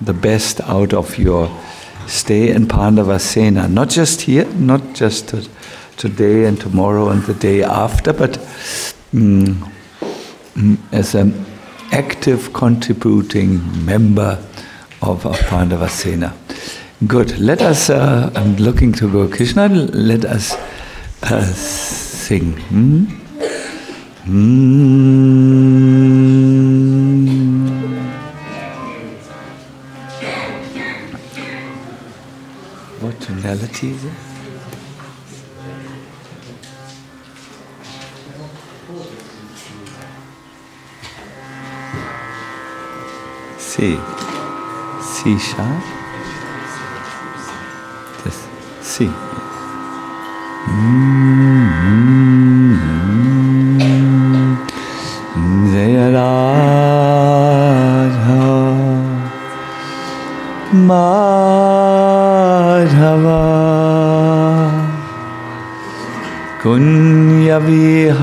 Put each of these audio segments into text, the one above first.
the best out of your stay in Pandavasena. Not just here, not just to, today and tomorrow and the day after, but um, as an active contributing member of, of Pandavasena. Good. Let us, uh, I'm looking to go Krishna, let us uh, sing. Hmm? Hmm. It? C. C sharp. This C. Jaya Radha Madhava Kunya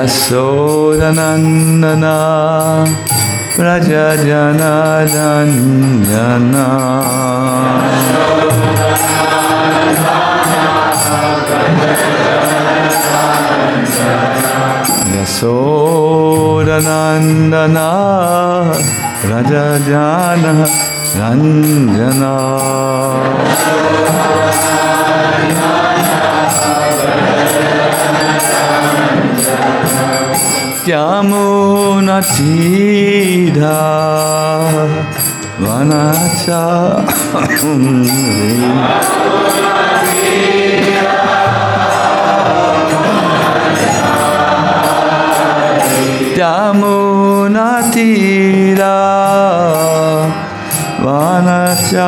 यशोरनन्दन प्रजजनरञ्जन यशोरनन्दन प्रजजनः रञ्जन 야무나 지다 와나차 야무나 지다 와나차니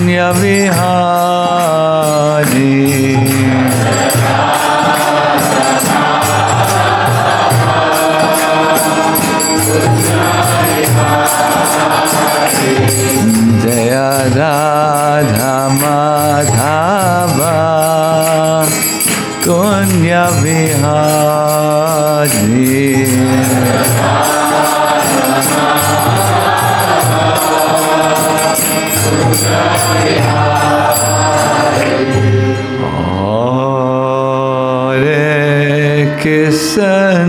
धन्य विहा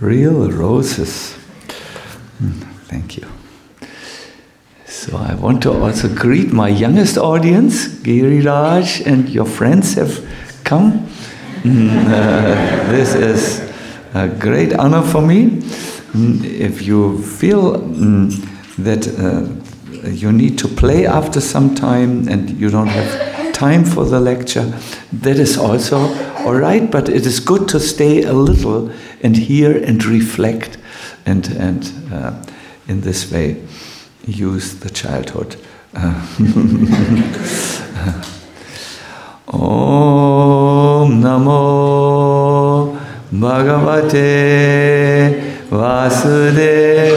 real roses. Mm, Thank you. So I want to also greet my youngest audience, Giri Raj, and your friends have come. Mm, uh, this is a great honor for me. Mm, If you feel mm, that uh, you need to play after some time and you don't have time for the lecture, that is also all right, but it is good to stay a little and hear and reflect and, and uh, in this way use the childhood. Uh, Om Namo Bhagavate Vasudevaya.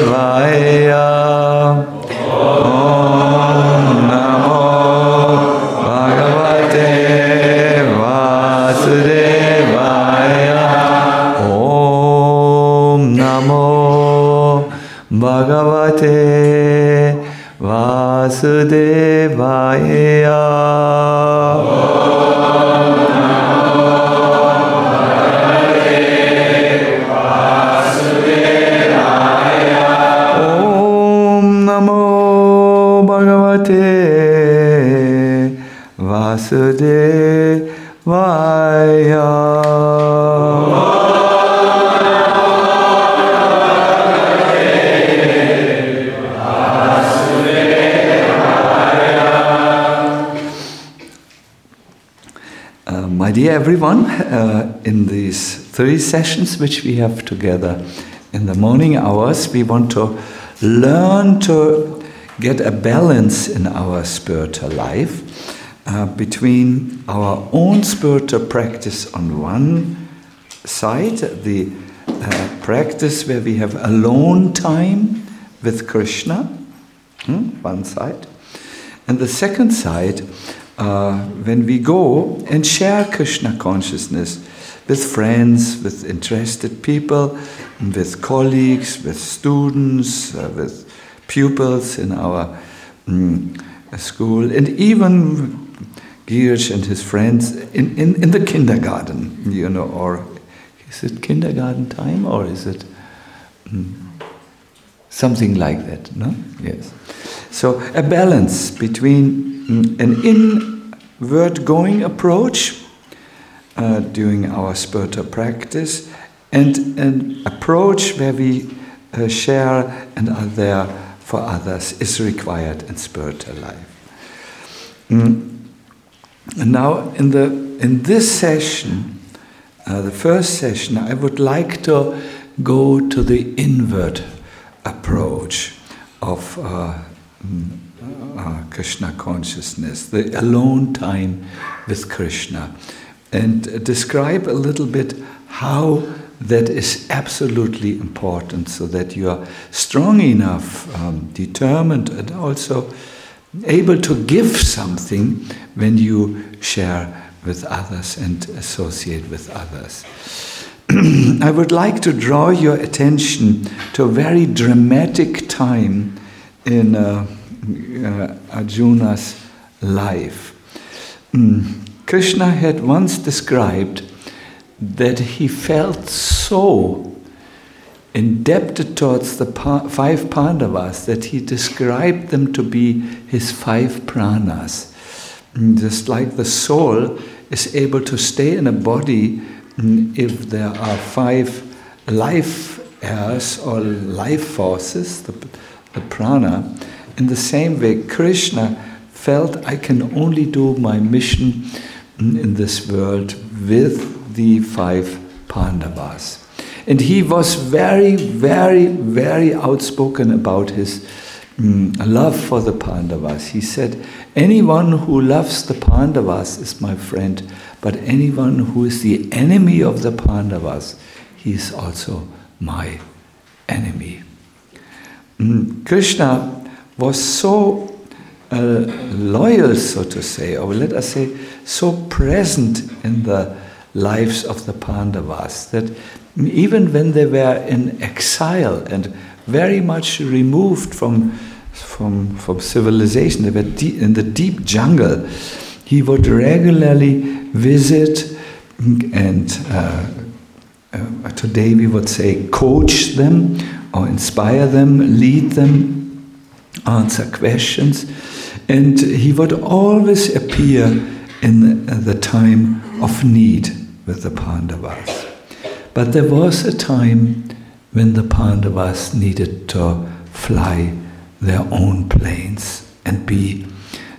Everyone, uh, in these three sessions which we have together in the morning hours, we want to learn to get a balance in our spiritual life uh, between our own spiritual practice on one side, the uh, practice where we have alone time with Krishna, hmm, one side, and the second side, uh, when we go and share Krishna consciousness with friends, with interested people, with colleagues, with students, uh, with pupils in our mm, school, and even Girish and his friends in, in, in the kindergarten, you know, or is it kindergarten time or is it mm, something like that? No? Yes. So, a balance between mm, an inward going approach uh, during our spiritual practice and an approach where we uh, share and are there for others is required in spiritual life. Mm. And now, in, the, in this session, uh, the first session, I would like to go to the inward approach of uh, mm, uh, Krishna consciousness, the alone time with Krishna, and describe a little bit how that is absolutely important so that you are strong enough, um, determined, and also able to give something when you share with others and associate with others. I would like to draw your attention to a very dramatic time in uh, uh, Arjuna's life. Mm. Krishna had once described that he felt so indebted towards the five Pandavas that he described them to be his five pranas. Mm, just like the soul is able to stay in a body mm, if there are five life airs or life forces, the, the prana, in the same way, Krishna felt I can only do my mission in this world with the five Pandavas. And he was very, very, very outspoken about his mm, love for the Pandavas. He said, Anyone who loves the Pandavas is my friend, but anyone who is the enemy of the Pandavas, he is also my enemy. Mm, Krishna was so uh, loyal, so to say, or let us say, so present in the lives of the Pandavas that even when they were in exile and very much removed from, from, from civilization, they were deep, in the deep jungle, he would regularly visit and uh, uh, today we would say coach them or inspire them, lead them, answer questions. And he would always appear in the, time of need with the Pandavas. But there was a time when the Pandavas needed to fly their own planes and be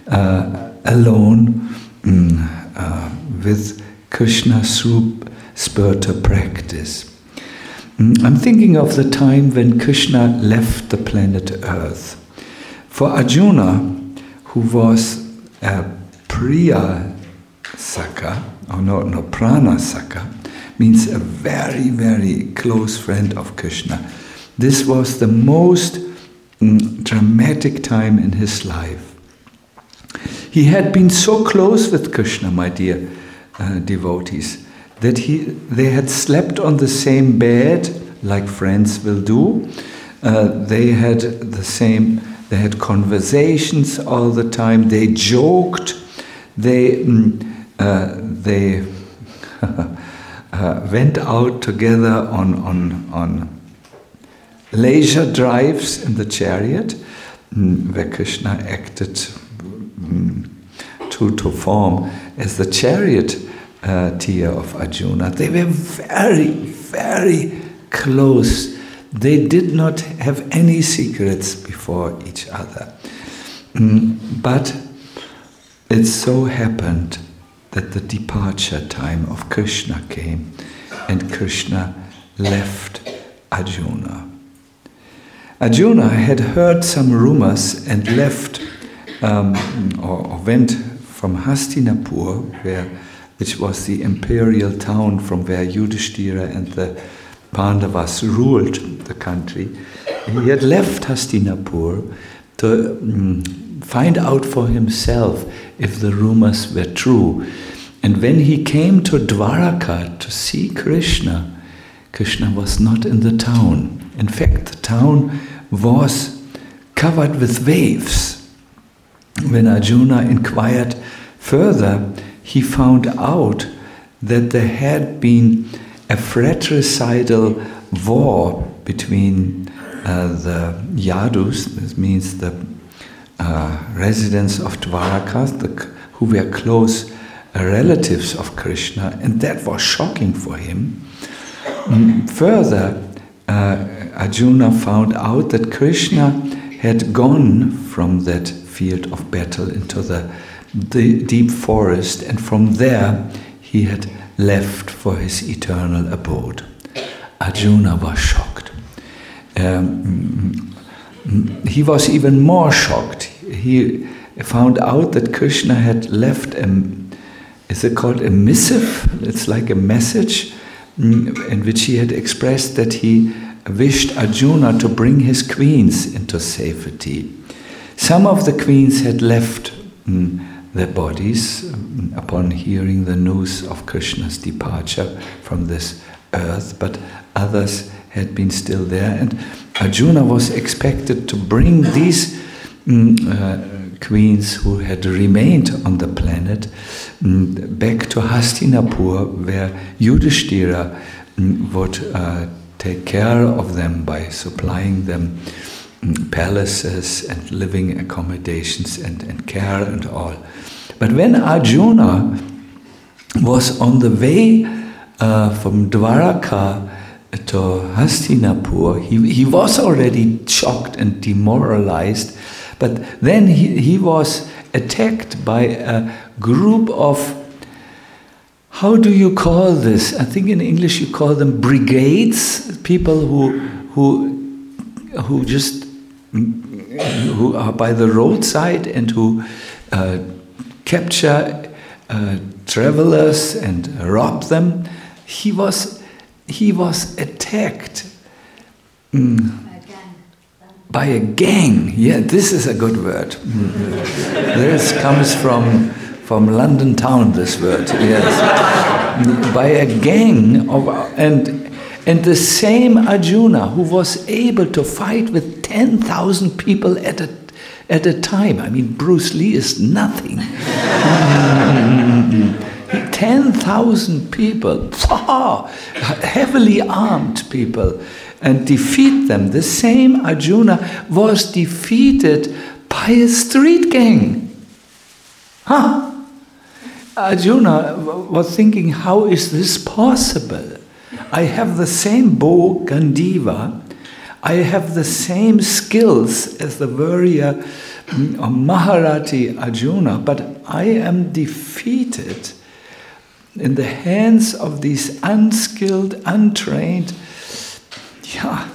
uh, alone mm, uh, with Krishna through spiritual practice. Mm, I'm thinking of the time when Krishna left the planet Earth. For Arjuna, who was a Priya Saka, or no, no, Prana Saka, means a very, very close friend of Krishna. This was the most mm, dramatic time in his life. He had been so close with Krishna, my dear uh, devotees, that he, they had slept on the same bed, like friends will do. Uh, they had the same, they had conversations all the time, they joked, they. Mm, uh, they uh, went out together on, on, on leisure drives in the chariot, mm, where Krishna acted mm, to, to form as the chariot uh, of Arjuna. They were very, very close. They did not have any secrets before each other. Mm, but it so happened that the departure time of Krishna came and Krishna left Arjuna. Arjuna had heard some rumors and left um, or, or, went from Hastinapur, where, which was the imperial town from where Yudhishthira and the Pandavas ruled the country. He had left Hastinapur to um, find out for himself if the rumors were true. And when he came to Dwaraka to see Krishna, Krishna was not in the town. In fact, the town was covered with waves. When Arjuna inquired further, he found out that there had been a fratricidal war between uh, the Yadus, this means the uh, residents of Dwaraka, the, who were close relatives of Krishna, and that was shocking for him. Mm, further, uh, Arjuna found out that Krishna had gone from that field of battle into the, the deep forest, and from there he had left for his eternal abode. Arjuna was shocked. Um, he was even more shocked. He found out that Krishna had left a, is it called a missive? It's like a message mm, in which he had expressed that he wished Arjuna to bring his queens into safety. Some of the queens had left mm, their bodies upon hearing the news of Krishna's departure from this earth, but others had been still there, and Arjuna was expected to bring these mm, uh, queens who had remained on the planet mm, back to Hastinapur, where Yudhishthira mm, would uh, take care of them by supplying them palaces and living accommodations and, and care and all. But when Arjuna was on the way uh, from Dwaraka to Hastinapur, he, he was already shocked and demoralized, but then he, he was attacked by a group of how do you call this? I think in English you call them brigades, people who who who just who are by the roadside and who uh, capture uh, travelers and rob them. He was he was attacked mm, by a gang. Yeah, this is a good word. Mm. this comes from from London town. This word, yes, by a gang of and. And the same Arjuna who was able to fight with 10,000 people at a, at a time. I mean, Bruce Lee is nothing. 10,000 people, heavily armed people, and defeat them. The same Arjuna was defeated by a street gang. Huh? Arjuna was thinking, how is this possible? I have the same bow, Gandiva. I have the same skills as the warrior mm, Maharathi Arjuna, but I am defeated in the hands of these unskilled, untrained, yeah,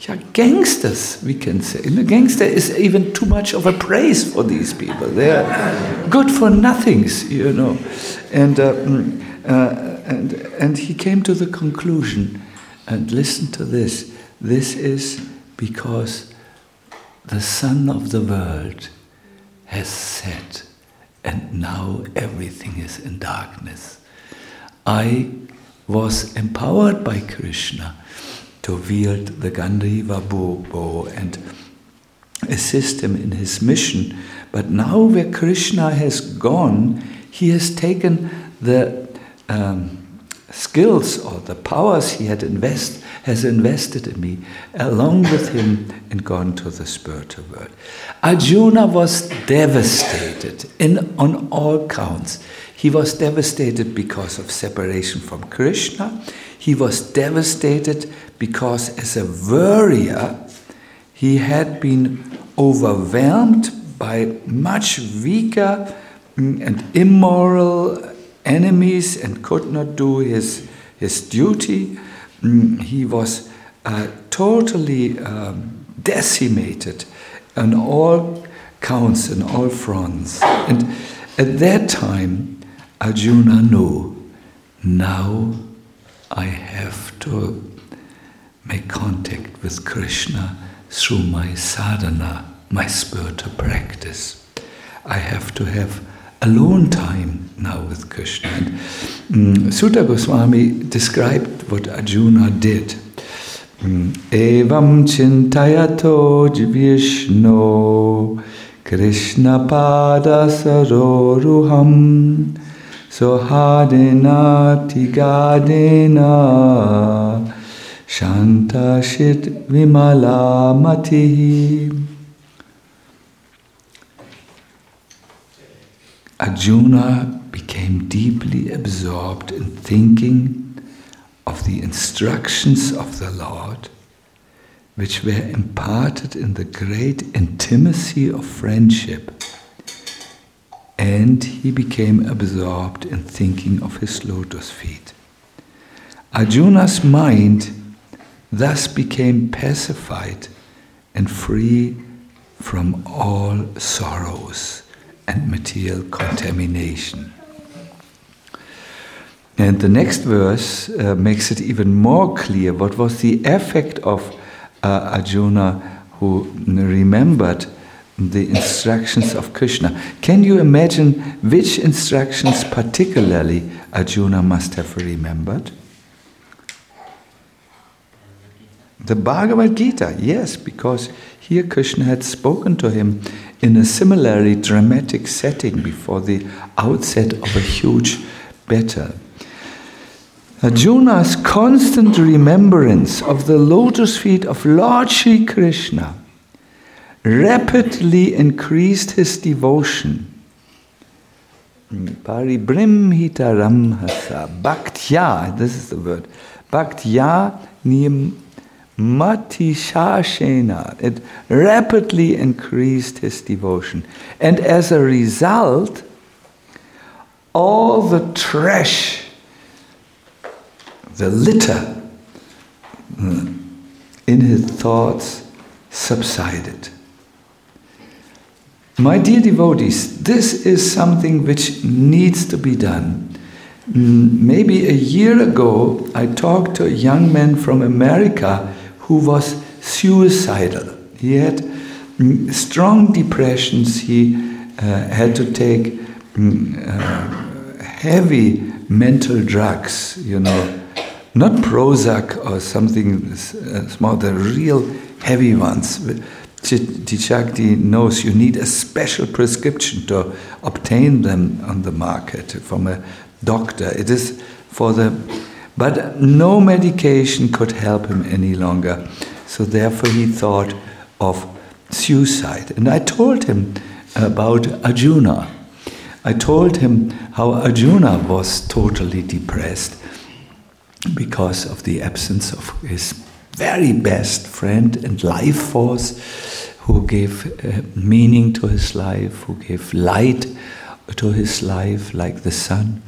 yeah, gangsters, we can say. And the gangster is even too much of a praise for these people. They are good for nothings, you know. And, uh, mm, uh, and, and he came to the conclusion, and listen to this this is because the sun of the world has set, and now everything is in darkness. I was empowered by Krishna to wield the Gandiva bow and assist him in his mission. But now, where Krishna has gone, he has taken the um, skills or the powers he had invest, has invested in me along with him and gone to the spiritual world. Arjuna was devastated in, on all counts. He was devastated because of separation from Krishna. He was devastated because, as a warrior, he had been overwhelmed by much weaker mm, and immoral enemies and could not do his, his duty. He was uh, totally um, decimated on all counts and all fronts. And at that time, Arjuna knew now I have to make contact with Krishna through my sadhana, my spiritual practice. I have to have alone time now with Krishna. And um, Suta Goswami described what Arjuna did. Mm, Evam chintayato Vishnu Krishna pada saroruham Sohadena tigadena vimala mati. Arjuna became deeply absorbed in thinking of the instructions of the Lord, which were imparted in the great intimacy of friendship. And he became absorbed in thinking of his lotus feet. Arjuna's mind thus became pacified and free from all sorrows and material contamination. And the next verse uh, makes it even more clear what was the effect of uh, Arjuna who remembered the instructions of Krishna. Can you imagine which instructions particularly Arjuna must have remembered? The Bhagavad Gita, yes, because here Krishna had spoken to him in a similarly dramatic setting before the outset of a huge battle. Arjuna's constant remembrance of the lotus feet of Lord Sri Krishna rapidly increased his devotion. Paribrimhitaram hasa bhaktya, this is the word, bhaktya niyam Matishashena. It rapidly increased his devotion. And as a result, all the trash, the litter uh, in his thoughts subsided. My dear devotees, this is something which needs to be done. Mm, maybe a year ago, I talked to a young man from America who was suicidal. He had mm, strong depressions. He uh, had to take uh, heavy mental drugs, you know, not Prozac or something uh, small, the real heavy ones. Tichakti knows you need a special prescription to obtain them on the market from a doctor. It is for the but no medication could help him any longer. So therefore he thought of suicide. And I told him about Arjuna. I told him how Arjuna was totally depressed because of the absence of his very best friend and life force who gave uh, meaning to his life, who gave light to his life like the sun.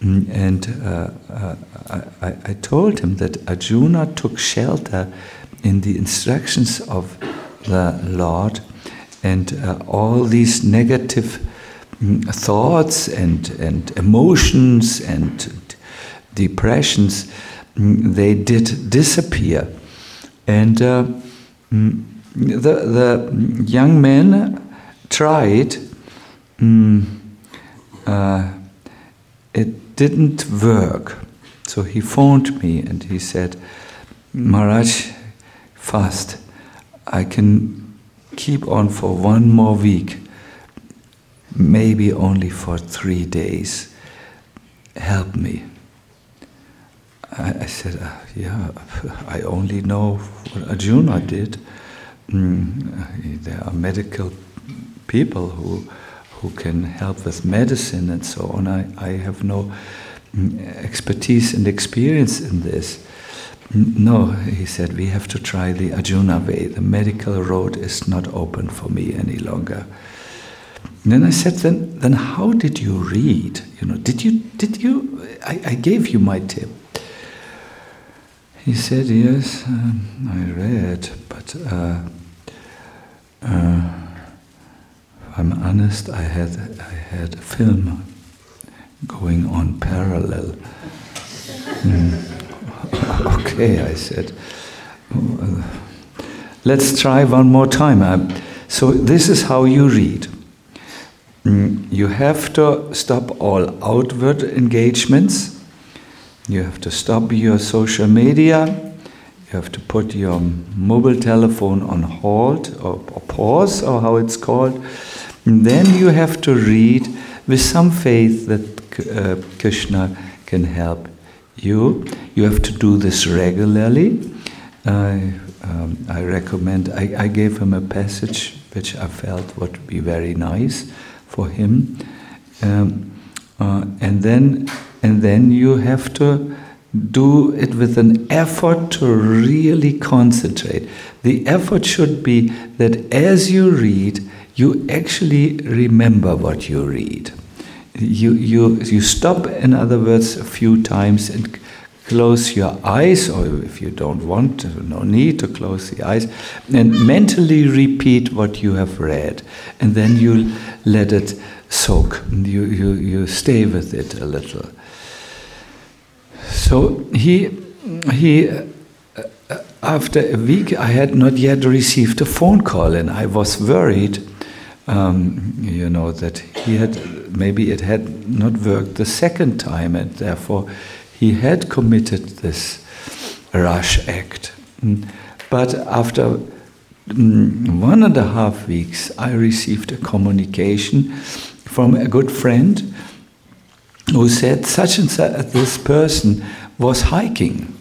Mm, and uh, uh, I, I, told him that Arjuna took shelter in the instructions of the Lord, and uh, all these negative mm, thoughts and, and emotions and depressions, mm, they did disappear. And uh, the, the young man tried. Uh, it didn't work. So he phoned me and he said, Maharaj, fast. I can keep on for one more week, maybe only for three days. Help me. I, I said, uh, Yeah, I only know what Arjuna did. Mm, there are medical people who who can help with medicine and so on. I, I have no mm, expertise and experience in this. No, he said, we have to try the Arjuna way. The medical road is not open for me any longer. And then I said, then, then how did you read? You know, did you, did you, I, I gave you my tip. He said, yes, um, I read, but uh, uh, I'm honest, I had, I had a film going on parallel. Mm. Okay, I said. Let's try one more time. So, this is how you read. Mm, you have to stop all outward engagements. You have to stop your social media. You have to put your mobile telephone on hold or, or pause, or how it's called then you have to read with some faith that uh, Krishna can help you. You have to do this regularly. I, um, I recommend, I, I gave him a passage which I felt would be very nice for him. Um, uh, and then and then you have to do it with an effort to really concentrate. The effort should be that as you read, you actually remember what you read. You, you, you stop, in other words, a few times and close your eyes, or if you don't want, no need to close the eyes, and mentally repeat what you have read. And then you let it soak. You, you, you stay with it a little. So he, he, uh, after a week, I had not yet received a phone call, and I was worried, um, you know, that he had maybe it had not worked the second time, and therefore he had committed this rash act. But after mm, one and a half weeks, I received a communication from a good friend who said such and such this person was hiking.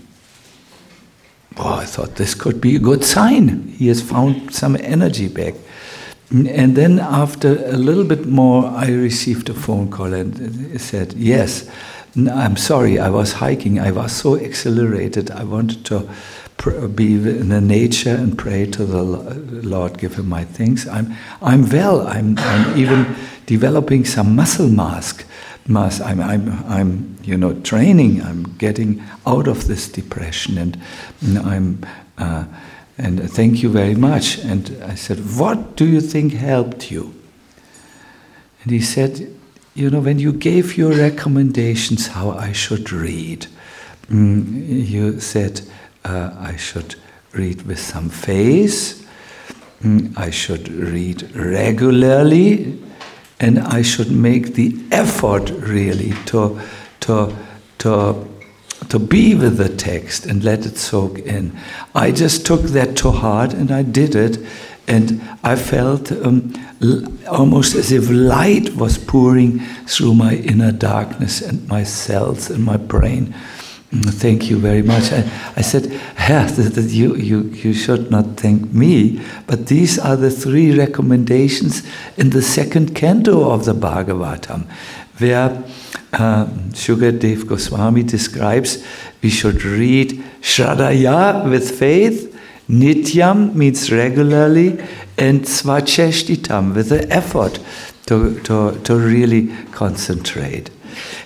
Oh, I thought this could be a good sign. He has found some energy back. And then, after a little bit more, I received a phone call and said, Yes, I'm sorry, I was hiking. I was so exhilarated. I wanted to be in the nature and pray to the Lord, give Him my things. I'm, I'm well. I'm, I'm even developing some muscle mass mass. I'm, I'm, I'm, you know, training. I'm getting out of this depression, and, I'm, uh, and thank you very much. And I said, what do you think helped you? And he said, you know, when you gave your recommendations how I should read, mm, you said uh, I should read with some faith. Mm, I should read regularly and I should make the effort really to, to, to, to be with the text and let it soak in. I just took that to heart and I did it, and I felt um, almost as if light was pouring through my inner darkness and my cells and my brain. Mm, thank you very much. I, I said, yeah, that, that you, you, you should not thank me, but these are the three recommendations in the second canto of the Bhagavatam, where uh, Shukadev Goswami describes we should read Shradaya with faith, Nityam means regularly, and Svacheshtitam with the effort to, to, to really concentrate.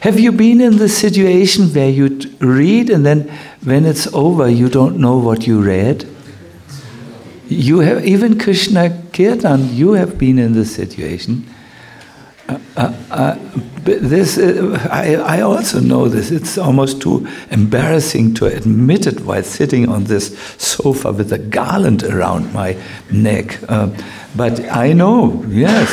Have you been in the situation where you read and then when it's over you don't know what you read? You have even Krishna Kirtan, you have been in this situation. Uh, uh, uh, this, uh, I, I also know this. It's almost too embarrassing to admit it while sitting on this sofa with a garland around my neck. Uh, but I know, yes.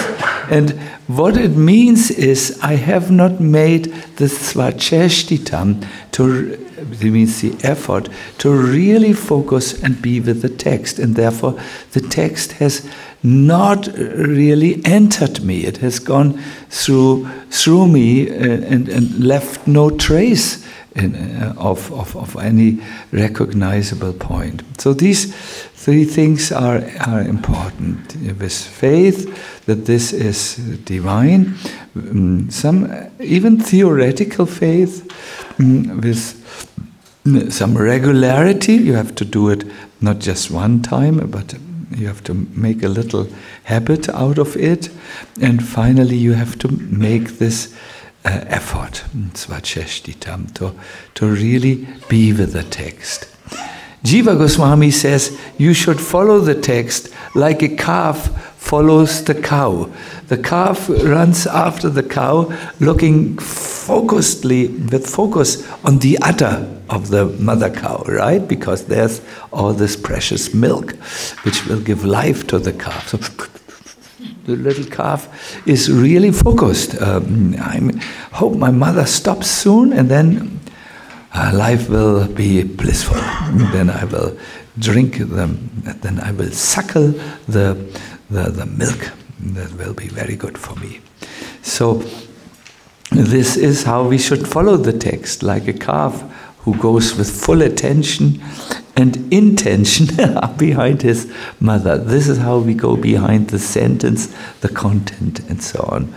And what it means is I have not made the svacheshtitam to it means the effort to really focus and be with the text, and therefore the text has not really entered me. It has gone through through me uh, and, and left no trace in, uh, of, of, of any recognizable point. So these three things are, are important. With faith that this is divine, um, some even theoretical faith, um, with some regularity. You have to do it not just one time, but you have to make a little habit out of it. And finally, you have to make this uh, effort, svacheshtitam, to, to really be with the text. Jiva Goswami says you should follow the text like a calf follows the cow. The calf runs after the cow, looking focusedly with focus on the udder of the mother cow, right? Because there's all this precious milk which will give life to the calf. So the little calf is really focused. Um, I hope my mother stops soon and then uh, life will be blissful. then I will drink them, then I will suckle the, the, the milk. That will be very good for me. So, this is how we should follow the text, like a calf who goes with full attention and intention behind his mother. This is how we go behind the sentence, the content, and so on.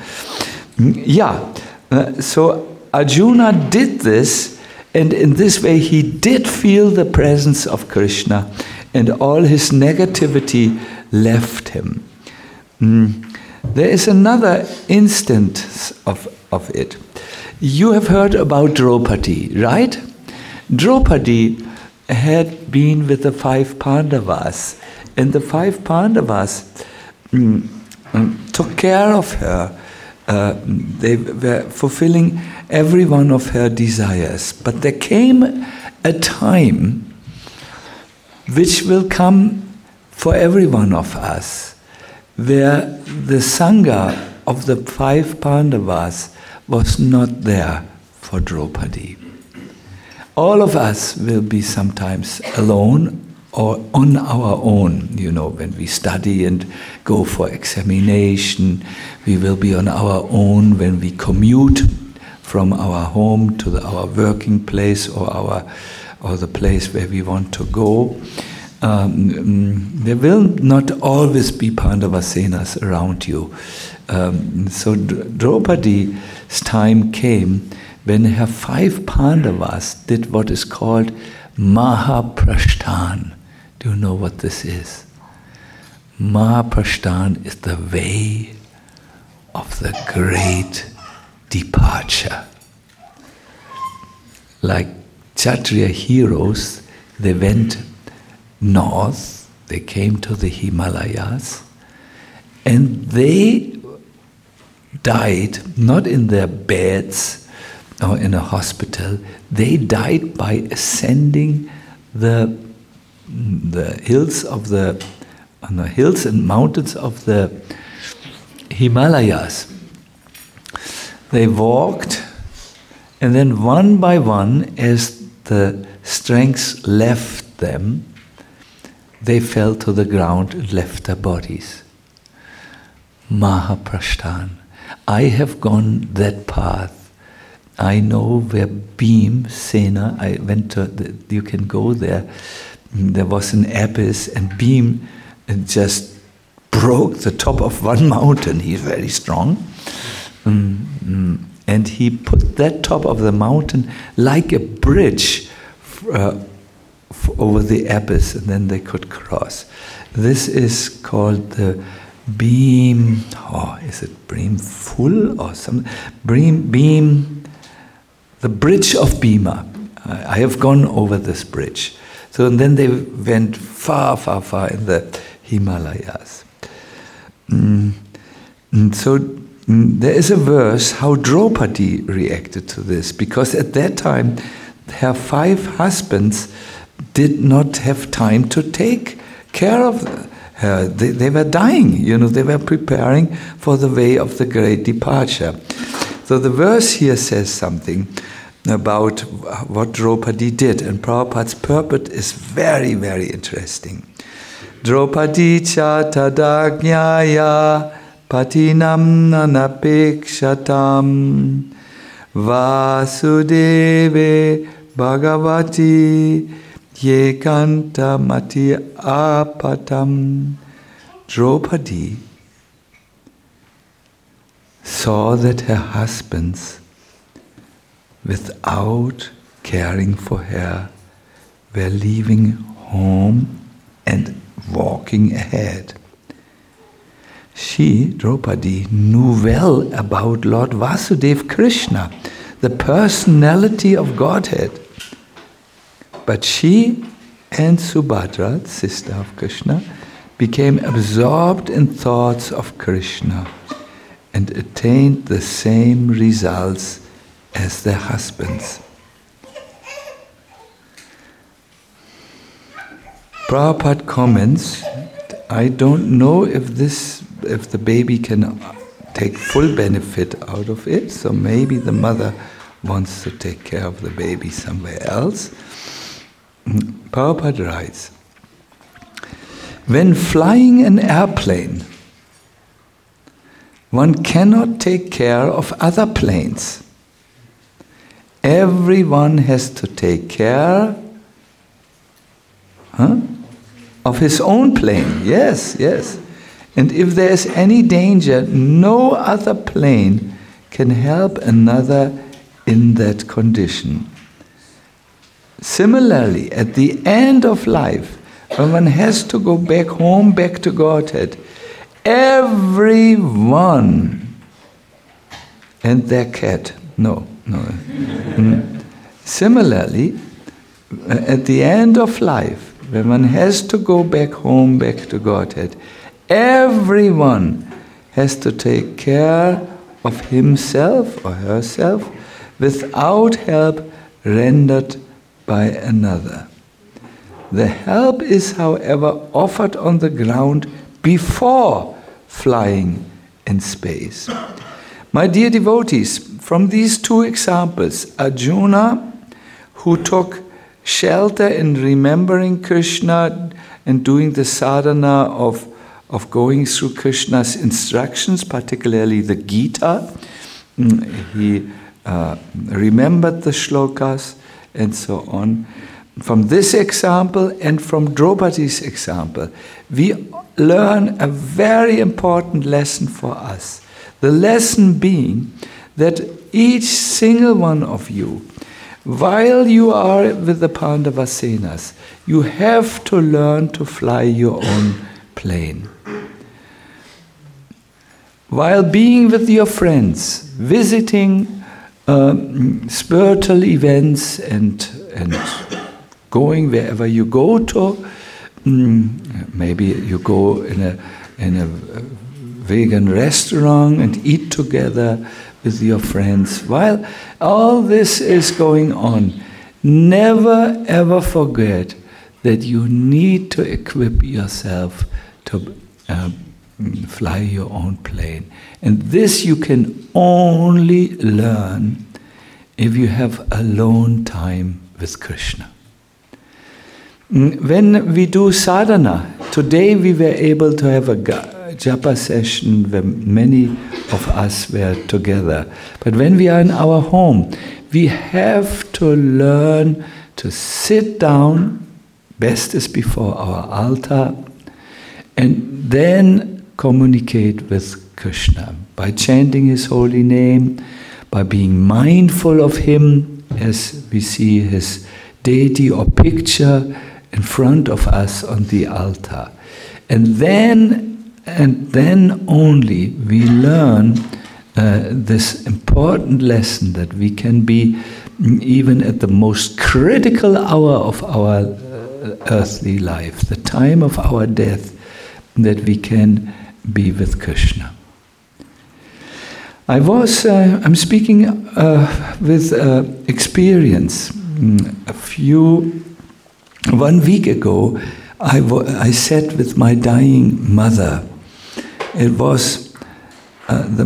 yeah, uh, so Arjuna did this, and in this way he did feel the presence of Krishna, and all his negativity left him. Mm. There is another instance of, of it. You have heard about Draupadi, right? Draupadi had been with the five Pandavas, and the five Pandavas mm, mm, took care of her. Uh, they were fulfilling every one of her desires. But there came a time which will come for every one of us where the Sangha of the five Pandavas was not there for Draupadi. All of us will be sometimes alone or on our own, you know, when we study and go for examination. We will be on our own when we commute from our home to the, our working place or our or the place where we want to go um, mm, there will not always be Pandavasenas around you. Um, so Draupadi's time came when her five Pandavas did what is called Mahaprashtan. Do you know what this is? Mahaprashtan is the way of the great departure. Like Kshatriya heroes, they went north, they came to the Himalayas, and they died not in their beds or in a hospital, they died by ascending the, the hills of the on the hills and mountains of the Himalayas. They walked, and then one by one, as the strength left them, they fell to the ground and left their bodies. Mahaprashtan. I have gone that path. I know where Bhimasena, I went to, the, you can go there. There was an abyss, and Bhim just broke the top of one mountain. He's very strong. Mm, and he put that top of the mountain like a bridge uh, over the abyss and then they could cross. This is called the Bhim, oh, is it Bhim Pul or something? Bhim, Bhim, the bridge of Bhima. I have gone over this bridge. So and then they went far, far, far in the Himalayas. Mm. And so mm, there is a verse how Draupadi reacted to this because at that time her five husbands did not have time to take care of her. They, they were dying, you know, they were preparing for the way of the great departure. So the verse here says something about what Draupadi did, and Prabhupada's purport is very, very interesting. Draupadi cha tadagnyaya patinam nanapekshatam vasudeve bhagavati Yekanta Mati Apatam Draupadi saw that her husbands, without caring for her, were leaving home and walking ahead. She, Draupadi, knew well about Lord Vasudev Krishna, the personality of Godhead. But she and Subhadra, sister of Krishna, became absorbed in thoughts of Krishna and attained the same results as their husbands. Prabhupada comments, I don't know if this if the baby can take full benefit out of it, so maybe the mother wants to take care of the baby somewhere else. Prabhupada writes When flying an airplane, one cannot take care of other planes. Everyone has to take care huh, of his own plane. Yes, yes. And if there is any danger, no other plane can help another in that condition. Similarly, at the end of life, when one has to go back home, back to Godhead, everyone and their cat, no, no. Mm. Similarly, at the end of life, when one has to go back home, back to Godhead, everyone has to take care of himself or herself without help rendered by another. The help is, however, offered on the ground before flying in space. My dear devotees, from these two examples, Arjuna, who took shelter in remembering Krishna and doing the sadhana of, of going through Krishna's instructions, particularly the Gita. Mm, he uh, remembered the shlokas and so on. From this example and from Draupadi's example, we learn a very important lesson for us. The lesson being that each single one of you while you are with the Pandavasenas, you have to learn to fly your own plane. While being with your friends, visiting um, spiritual events and, and going wherever you go to, mm, maybe you go in a, in a vegan restaurant and eat together with your friends. While all this is going on, never ever forget that you need to equip yourself to uh, fly your own plane. And this you can only learn if you have alone time with Krishna. Mm, when we do sadhana, today we were able to have a japa session where many of us were together. But when we are in our home, we have to learn to sit down, best is before our altar, and then communicate with Krishna by chanting his holy name, by being mindful of him as we see his deity or picture in front of us on the altar. And then and then only we learn uh, this important lesson that we can be, mm, even at the most critical hour of our uh, earthly life, the time of our death, that we can be with Krishna. I was, uh, I'm speaking uh, with uh, experience. Mm, a few, one week ago, I, w- I sat with my dying mother it was uh, the,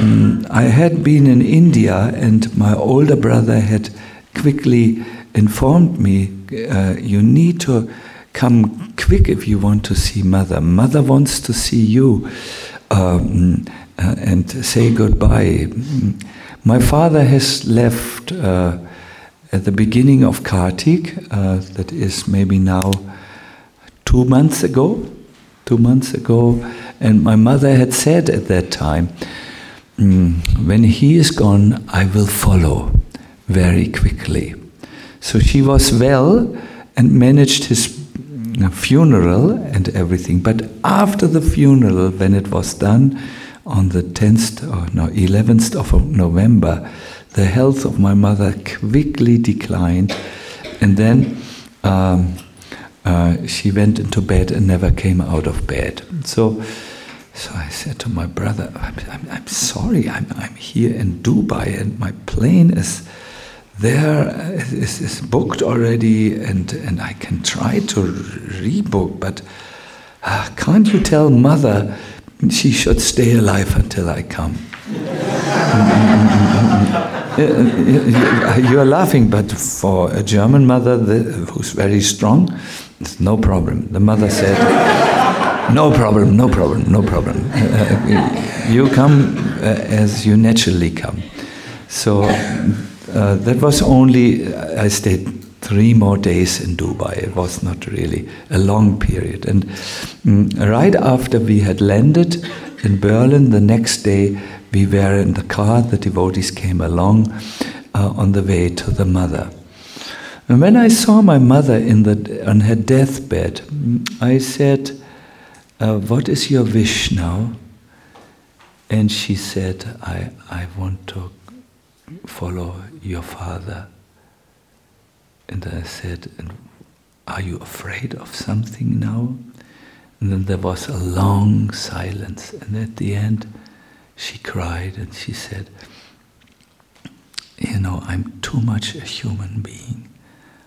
um, I had been in India, and my older brother had quickly informed me, uh, "You need to come quick if you want to see mother. Mother wants to see you." Um, uh, and say goodbye. My father has left uh, at the beginning of Kartik, uh, that is maybe now two months ago. Two months ago, and my mother had said at that time, mm, when he is gone, I will follow very quickly. So she was well and managed his funeral and everything. But after the funeral, when it was done on the 10th or no, 11th of November, the health of my mother quickly declined. And then um, uh, she went into bed and never came out of bed. So so I said to my brother, I'm, I'm, I'm, sorry, I'm, I'm here in Dubai and my plane is there, is, is booked already, and, and I can try to rebook, but uh, can't you tell mother she should stay alive until I come? You're laughing, but for a German mother who's very strong, it's no problem. The mother said, no problem, no problem, no problem. Uh, you come uh, as you naturally come. So uh, that was only, I stayed three more days in Dubai. It was not really a long period. And mm, right after we had landed in Berlin, the next day we were in the car, the devotees came along uh, on the way to the mother. And when I saw my mother in the, on her deathbed, I said, uh, What is your wish now? And she said, I, I want to follow your father. And I said, Are you afraid of something now? And then there was a long silence. And at the end, she cried and she said, You know, I'm too much a human being.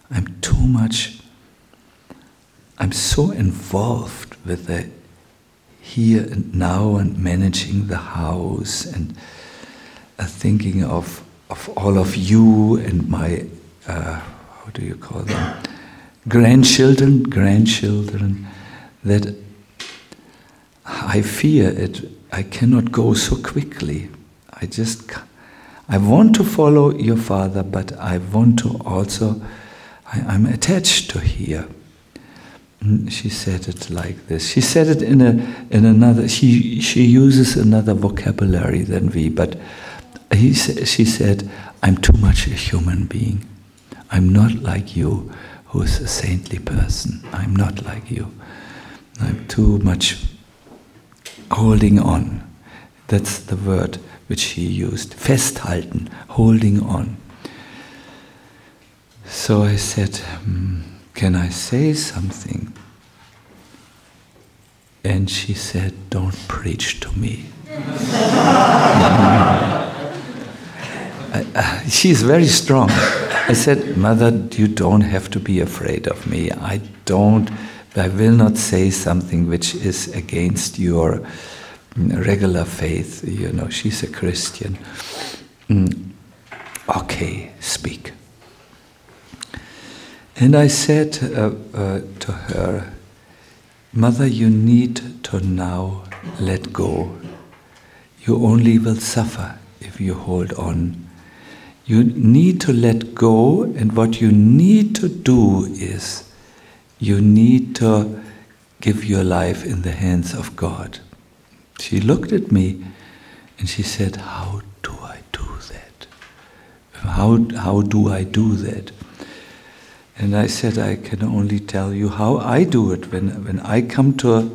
I'm too much, I'm so involved with the here and now and managing the house and uh, thinking of, of all of you and my, uh, how do you call them, grandchildren, grandchildren, that I fear it, I cannot go so quickly. I just, I want to follow your father, but I want to also I, am attached to here. Mm, she said it like this. She said it in a in another. She she uses another vocabulary than we, but he she said, "I'm too much a human being. I'm not like you, who's a saintly person. I'm not like you. I'm too much holding on." That's the word which he used. Festhalten, holding on. So I said, hmm, Can I say something? And she said, Don't preach to me. uh, she's very strong. I said, Mother, you don't have to be afraid of me. I don't, I will not say something which is against your regular faith. You know, she's a Christian. Mm. Okay, speak. And I said uh, uh, to her, Mother, you need to now let go. You only will suffer if you hold on. You need to let go, and what you need to do is you need to give your life in the hands of God. She looked at me and she said, How do I do that? How, how do I do that? And I said, I can only tell you how I do it. When, when I come to, a,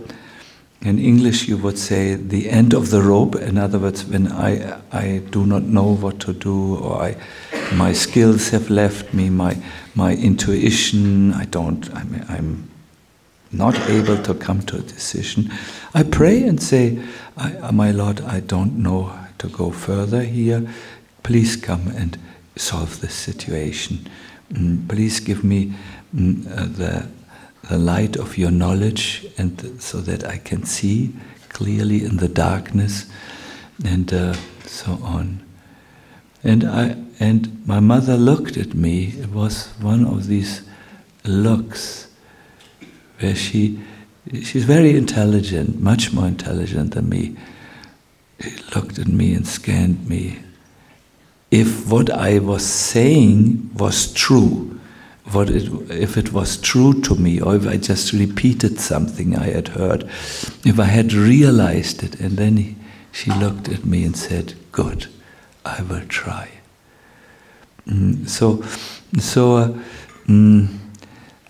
in English, you would say the end of the rope. In other words, when I, I do not know what to do, or I, my skills have left me, my, my intuition, I don't, I'm, I'm not able to come to a decision. I pray and say, My Lord, I don't know how to go further here. Please come and solve this situation. Mm, please give me mm, uh, the, the light of your knowledge and so that I can see clearly in the darkness and uh, so on. And I and my mother looked at me. It was one of these looks where she she's very intelligent, much more intelligent than me. She looked at me and scanned me if what I was saying was true, what it, if it was true to me, or if I just repeated something I had heard, if I had realized it, and then he, she looked at me and said, "Good, I will try." Mm, so, so uh, mm,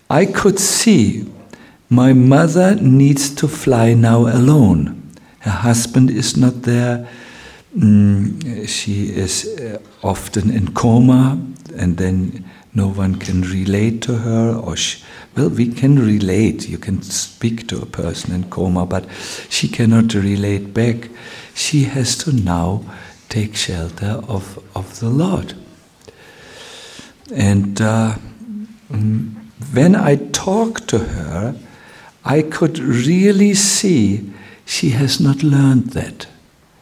I could see my mother needs to fly now alone. Her husband is not there Mm, she is uh, often in coma, and then no one can relate to her, or she, well, we can relate. You can speak to a person in coma, but she cannot relate back. She has to now take shelter of, of the Lord. And uh, mm, when I talk to her, I could really see she has not learned that.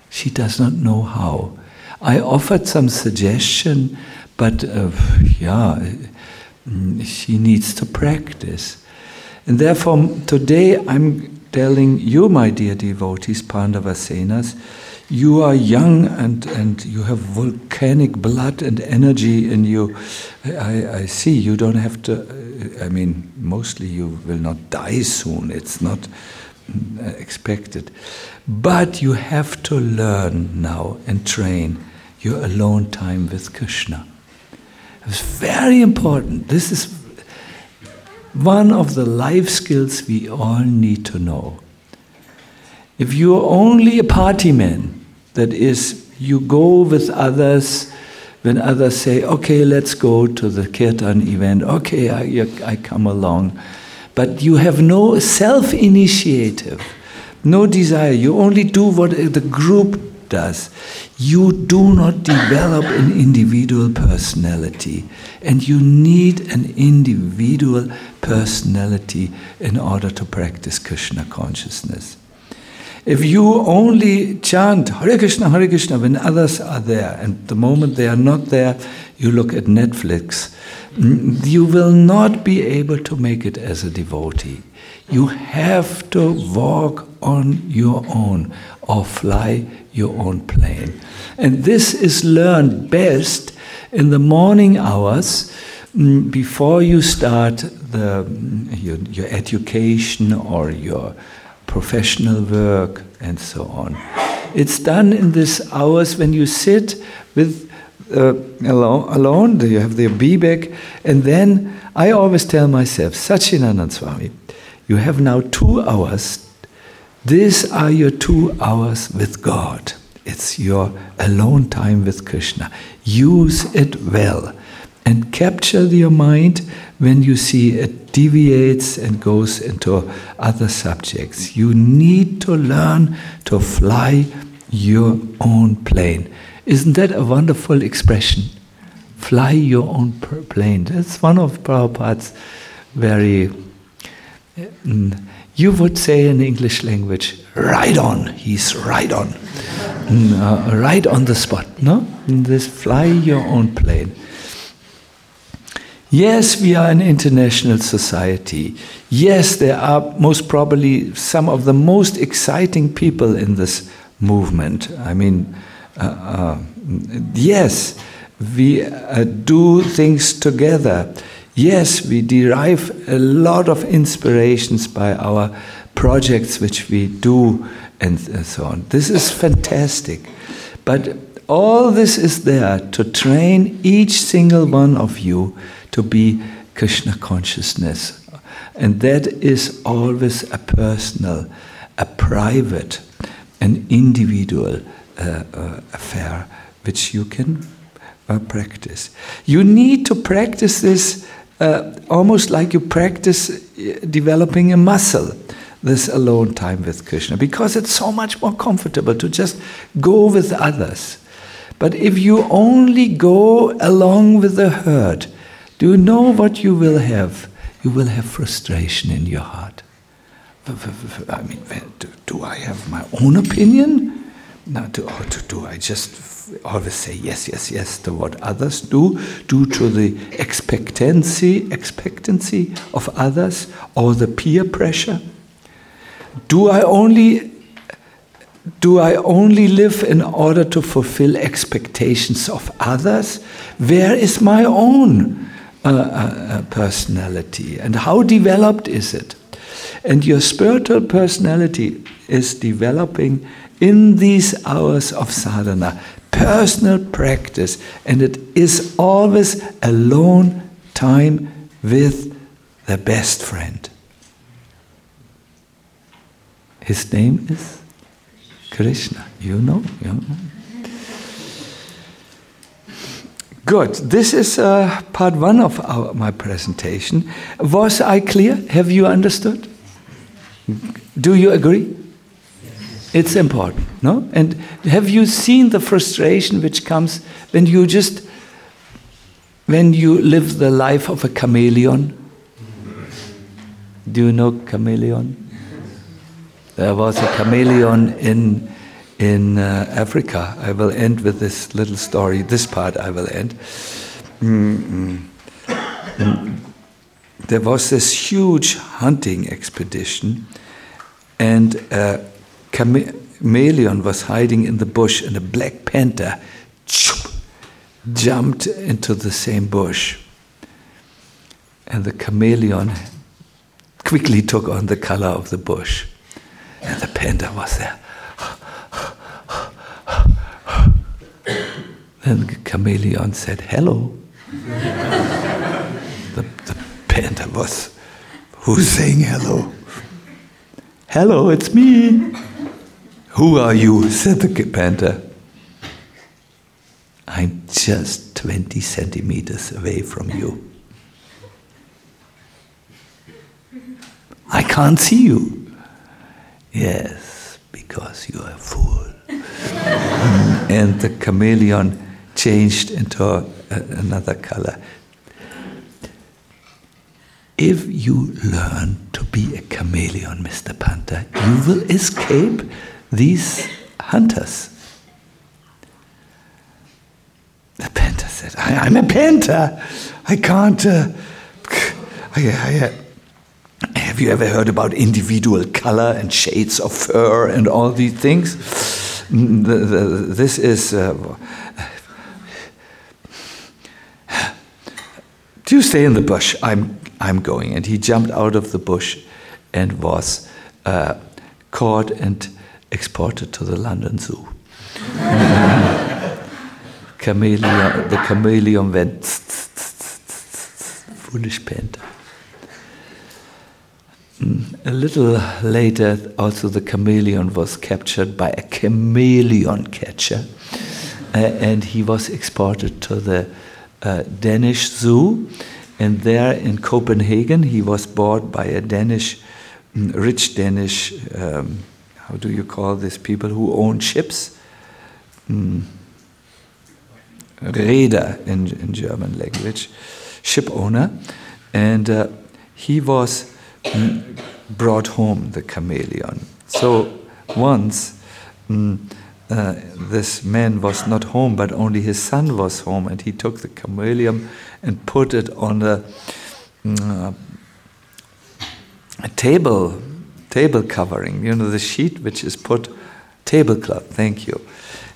She does not know how. I offered some suggestion, but uh, yeah, she needs to practice. And therefore, today I'm telling you, my dear devotees, Pandavasenas, you are young and, and you have volcanic blood and energy in you. I, I see you don't have to, I mean, mostly you will not die soon. It's not uh, expected. But you have to learn now and train your alone time with Krishna. It's very important. This is one of the life skills we all need to know. If you're only a party man, that is, you go with others when others say, okay, let's go to the kirtan event, okay, I, I come along. But you have no self initiative, no desire. You only do what the group does. You do not develop an individual personality. And you need an individual personality in order to practice Krishna consciousness. If you only chant Hare Krishna, Hare Krishna when others are there, and the moment they are not there, you look at Netflix, mm, you will not be able to make it as a devotee. You have to walk on your own or fly your own plane. And this is learned best in the morning hours mm, before you start the, mm, your, your education or your professional work, and so on. It's done in these hours when you sit with uh, alone, alone, you have the Vivek, and then I always tell myself, Sacinandana Swami, you have now two hours. These are your two hours with God. It's your alone time with Krishna. Use it well and capture your mind when you see it deviates and goes into other subjects. You need to learn to fly your own plane. Isn't that a wonderful expression? Fly your own plane. That's one of Prabhupada's very, you would say in English language, right on. He's right on. Mm, uh, right on the spot, no? This fly your own plane. Yes, we are an international society. Yes, there are most probably some of the most exciting people in this movement. I mean, uh, uh, yes, we uh, do things together. Yes, we derive a lot of inspirations by our projects which we do and so on. This is fantastic. But all this is there to train each single one of you to be Krishna consciousness. And that is always a personal, a private, an individual uh, uh, affair which you can uh, practice. You need to practice this uh, almost like you practice uh, developing a muscle this alone time with Krishna because it's so much more comfortable to just go with others. But if you only go along with the herd, do you know what you will have? You will have frustration in your heart. I mean, do, I have my own opinion? Now, do, or do, do I just always say yes, yes, yes to what others do, due to the expectancy, expectancy of others, or the peer pressure? Do I only do I only live in order to fulfill expectations of others? Where is my own? uh, personality and how developed is it? And your spiritual personality is developing in these hours of sadhana, personal practice, and it is always alone time with the best friend. His name is Krishna. You know? You know? Good. This is uh, part one of our, my presentation. Was I clear? Have you understood? Do you agree? It's important, no? And have you seen the frustration which comes when you just when you live the life of a chameleon? Do you know chameleon? There was a chameleon in in uh, Africa. I will end with this little story. This part I will end. Mm-hmm. There was this huge hunting expedition, and uh, chameleon was hiding in the bush, and a black panther jumped into the same bush. And the chameleon quickly took on the color of the bush. And the panther was there. Then the chameleon said, Hello. the, the panther was, Who's saying hello? Hello, it's me. Who are you? said the panther. I'm just 20 centimeters away from you. I can't see you. Yes, because you are a fool. and the chameleon changed into a, another color. If you learn to be a chameleon, Mr. Panther, you will escape these hunters. The panther said, I, am a panther. I can't. Uh, I, I, uh, have you ever heard about individual color and shades of fur and all these things? Mm, the, the, this is. Uh, do you stay in the bush? I'm I'm going. And he jumped out of the bush and was uh, caught and exported to the London Zoo. chameleon, the chameleon went foolish panther. Mm, a little later, also the chameleon was captured by a chameleon catcher, uh, and he was exported to the uh, Danish Zoo and there in Copenhagen, he was bought by a Danish, mm, rich Danish, um, how do you call these people who own ships? Mm. Reeder in, in German language, ship owner. And uh, he was mm, brought home, the chameleon. So once, mm, uh, this man was not home, but only his son was home, and he took the chameleon and put it on a, uh, a table table covering. You know the sheet which is put tablecloth. Thank you.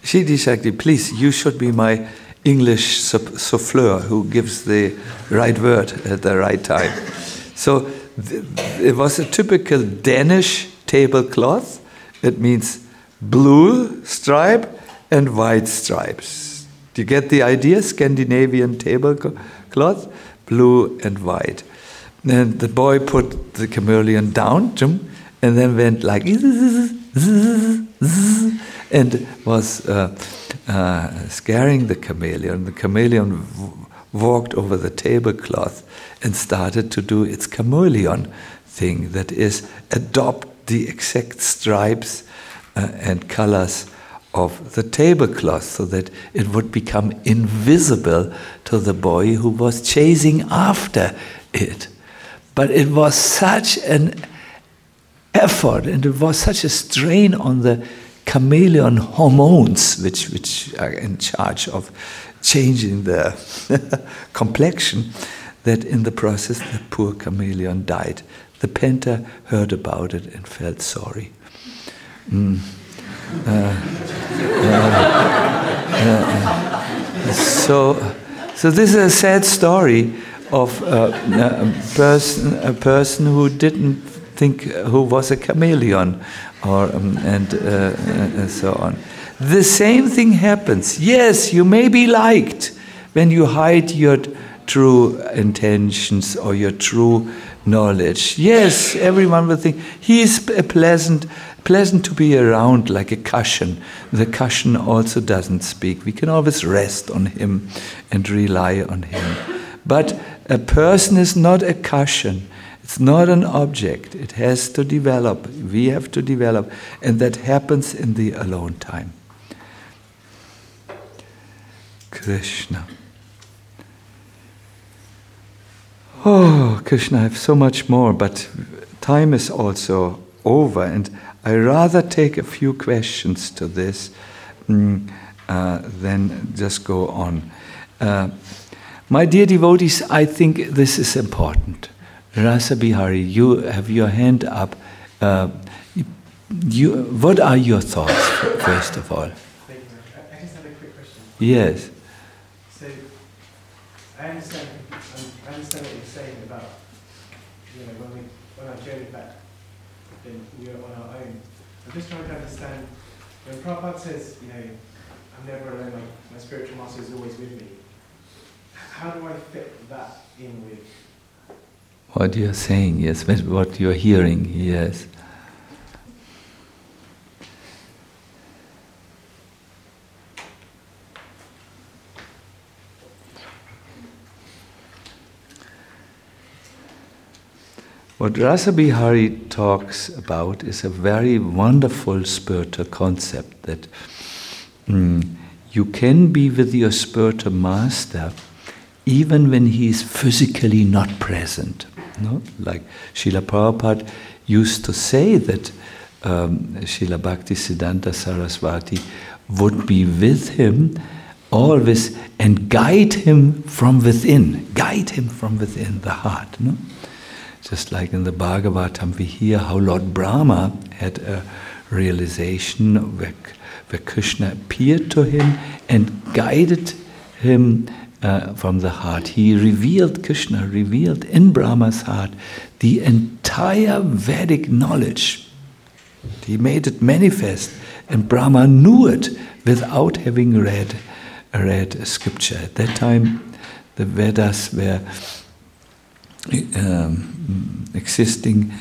Sheet is please. You should be my English souffleur who gives the right word at the right time. So it was a typical Danish tablecloth. It means blue stripe and white stripes. Do you get the idea? Scandinavian tablecloth, blue and white. And the boy put the chameleon down, and then went like, and was uh, uh, scaring the chameleon. The chameleon walked over the tablecloth and started to do its chameleon thing that is, adopt the exact stripes uh, and colors of the tablecloth so that it would become invisible to the boy who was chasing after it. But it was such an effort and it was such a strain on the chameleon hormones, which, which are in charge of changing the complexion, that in the process the poor chameleon died. The painter heard about it and felt sorry. Mm. Uh, uh, uh, so, so this is a sad story of a person, a person who didn't think uh, who was a chameleon, or um, and, uh, uh, and so on. The same thing happens. Yes, you may be liked when you hide your true intentions or your true knowledge. Yes, everyone will think he is a pleasant, pleasant to be around like a cushion. The cushion also doesn't speak. We can always rest on him and rely on him. But a person is not a cushion. It's not an object. It has to develop. We have to develop. And that happens in the alone time. Krishna. Oh, Krishna, I have so much more, but time is also over, and I rather take a few questions to this mm, uh, than just go on. Uh, my dear devotees, I think this is important. Rasa Bihari, you have your hand up. Uh, you, what are your thoughts, first of all? Thank you. I, I just have a quick question. Yes. So, I understand. I understand what you're saying about you know when we when I journeyed back, then we are on our own. I'm just trying to understand when Prabhupada says, you know, I'm never alone. My, my spiritual master is always with me. How do I fit that in with? What you're saying, yes, what you're hearing, yes. What Rasa Bihari talks about is a very wonderful spiritual concept that mm, you can be with your spiritual master even when he is physically not present. No? Like Srila Prabhupada used to say that um, Srila Bhakti Siddhanta Saraswati would be with him always and guide him from within, guide him from within the heart. No? Just like in the Bhagavatam, we hear how Lord Brahma had a realization where, where Krishna appeared to him and guided him from the heart. He revealed, Krishna revealed in Brahma's heart the entire Vedic knowledge. He made it manifest, and Brahma knew it without having read, read scripture. At that time, the Vedas were um, existing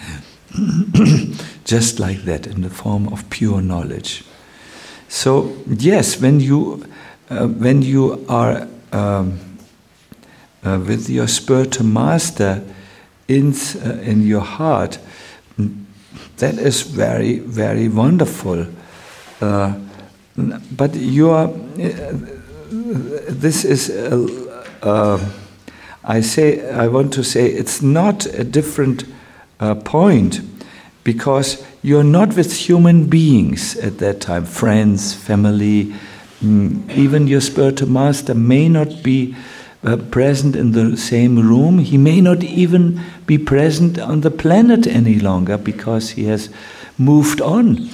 just like that in the form of pure knowledge. So yes, when you uh, when you are um, uh, with your spiritual master in uh, in your heart, that is very very wonderful. Uh, but you are. Uh, this is. Uh, I say, I want to say it's not a different uh, point because you're not with human beings at that time, friends, family, mm, even your spiritual master may not be uh, present in the same room. He may not even be present on the planet any longer because he has moved on.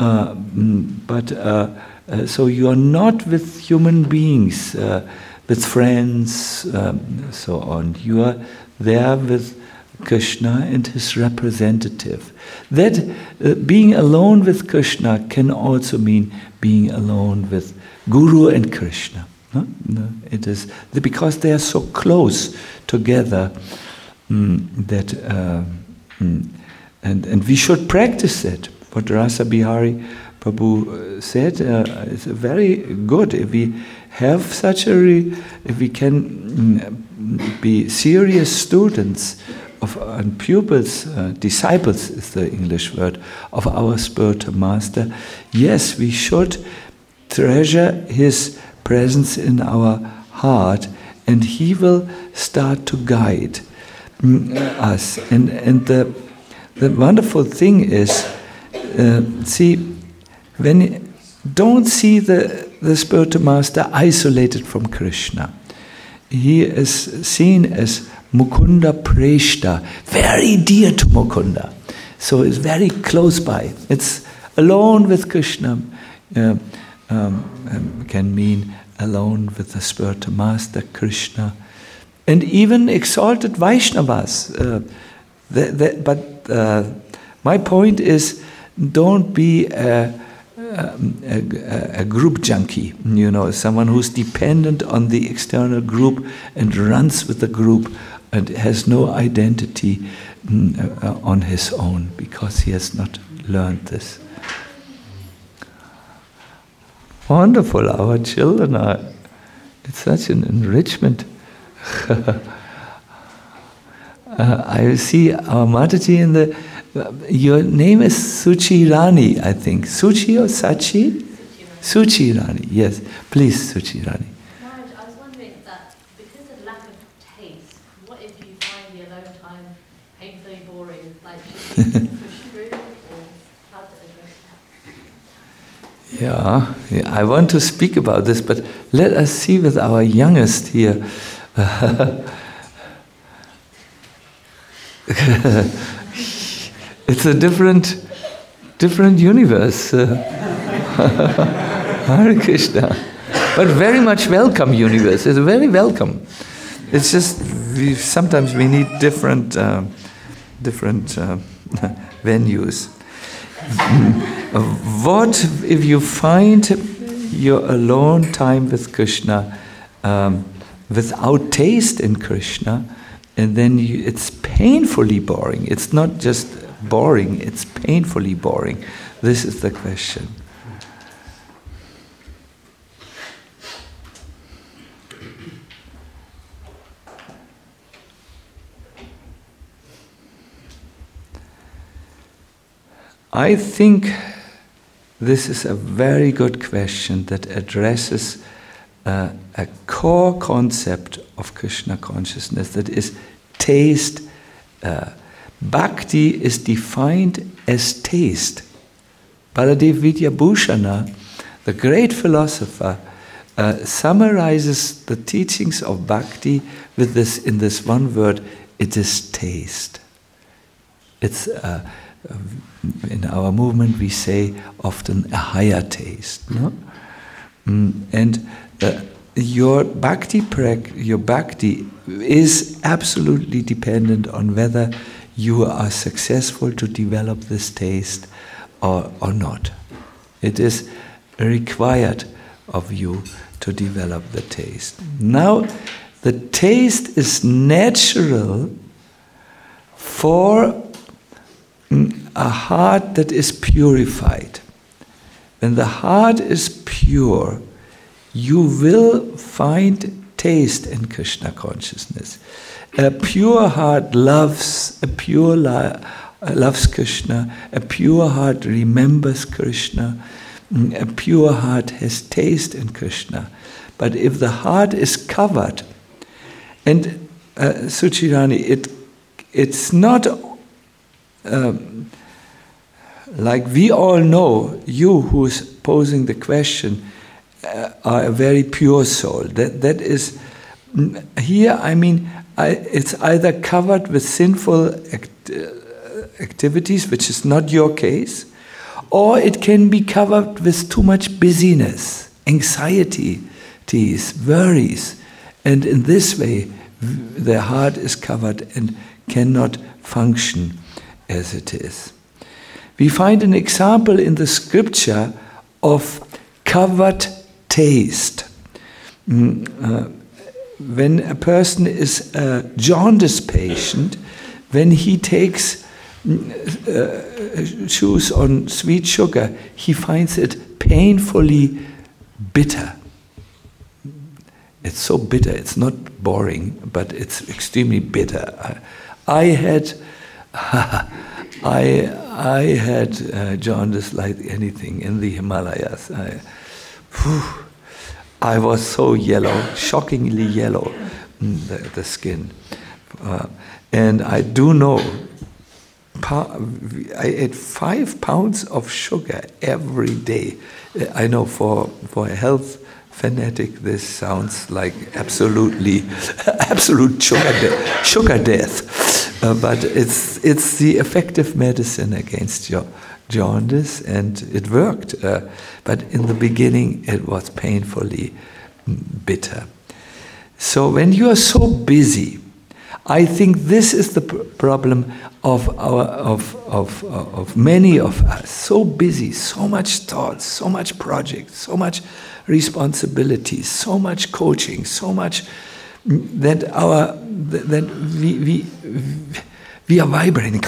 Uh, mm, but uh, uh, so you are not with human beings. Uh, with friends, um, so on. You are there with Krishna and his representative. That uh, being alone with Krishna can also mean being alone with Guru and Krishna. No? No, it is because they are so close together mm, that, uh, mm, and and we should practice it. What Rasa Bihari Prabhu uh, said uh, is very good. If we have such a, re- if we can mm, be serious students of and pupils, uh, disciples is the English word of our spiritual master. Yes, we should treasure his presence in our heart, and he will start to guide mm, us. And and the the wonderful thing is, uh, see, when don't see the the spiritual master isolated from Krishna. He is seen as Mukunda Prestha, very dear to Mukunda. So it's very close by. It's alone with Krishna uh, um, um, can mean alone with the spiritual master Krishna. And even exalted Vaishnavas. Uh, but uh, my point is don't be a um, a, a, group junkie, you know, someone who's dependent on the external group and runs with the group and has no identity mm, uh, on his own because he has not learned this. Wonderful, our children are, it's such an enrichment. uh, I see our Mataji in the your name is Suchi Rani, I think. Suchi or Sachi? Suchi Rani, yes. Please, Suchi Rani. Maharaj, I was wondering that because of lack of taste, what if you find the alone time painfully boring? Like, should you push through or how to address that? Yeah, I want to speak about this, but let us see with our youngest here. it's a different different universe. Hare Krishna. But very much welcome universe. It's very welcome. It's just we, sometimes we need different uh, different uh, venues. What if you find your alone time with Krishna um, without taste in Krishna, and then you, it's painfully boring. It's not just boring, it's painfully boring. This is the question. I think this is a very good question that addresses uh, a core concept of Krishna consciousness that is taste. Uh, bhakti is defined as taste. Baladev Vidyabhushana, the great philosopher, uh, summarizes the teachings of bhakti with this in this one word: it is taste. It's uh, in our movement we say often a higher taste. No? Mm, and uh, your bhakti prak- your bhakti is absolutely dependent on whether you are successful to develop this taste or, or not. It is required of you to develop the taste. Now, the taste is natural for a heart that is purified. When the heart is pure, you will find taste in Krishna consciousness. A pure heart loves, a pure li- loves Krishna, a pure heart remembers Krishna, mm, a pure heart has taste in Krishna. But if the heart is covered, and uh, Suchirani, it, it's not um, like we all know, you who's posing the question uh, are a very pure soul. That that is here. I mean, I, it's either covered with sinful act, uh, activities, which is not your case, or it can be covered with too much busyness, anxiety, worries, and in this way, the heart is covered and cannot function as it is. We find an example in the scripture of covered taste. Mm, uh, when a person is a jaundice patient, when he takes mm, uh, chews on sweet sugar, he finds it painfully bitter. It's so bitter, it's not boring, but it's extremely bitter. I, I had I, I had uh, jaundice like anything in the Himalayas. I, whew, I was so yellow, shockingly yellow, mm, the, the skin. Uh, and I do know, I ate five pounds of sugar every day. I know for, for a health fanatic, this sounds like absolutely, absolute sugar, de- sugar death. Uh, but it's, it's the effective medicine against your jaundice, and it worked. Uh, but in the beginning, it was painfully bitter. So when you are so busy, I think this is the pr- problem of, our, of, of, of many of us. So busy, so much thoughts, so much projects, so much responsibilities, so much coaching, so much that our that we, we we are vibrating,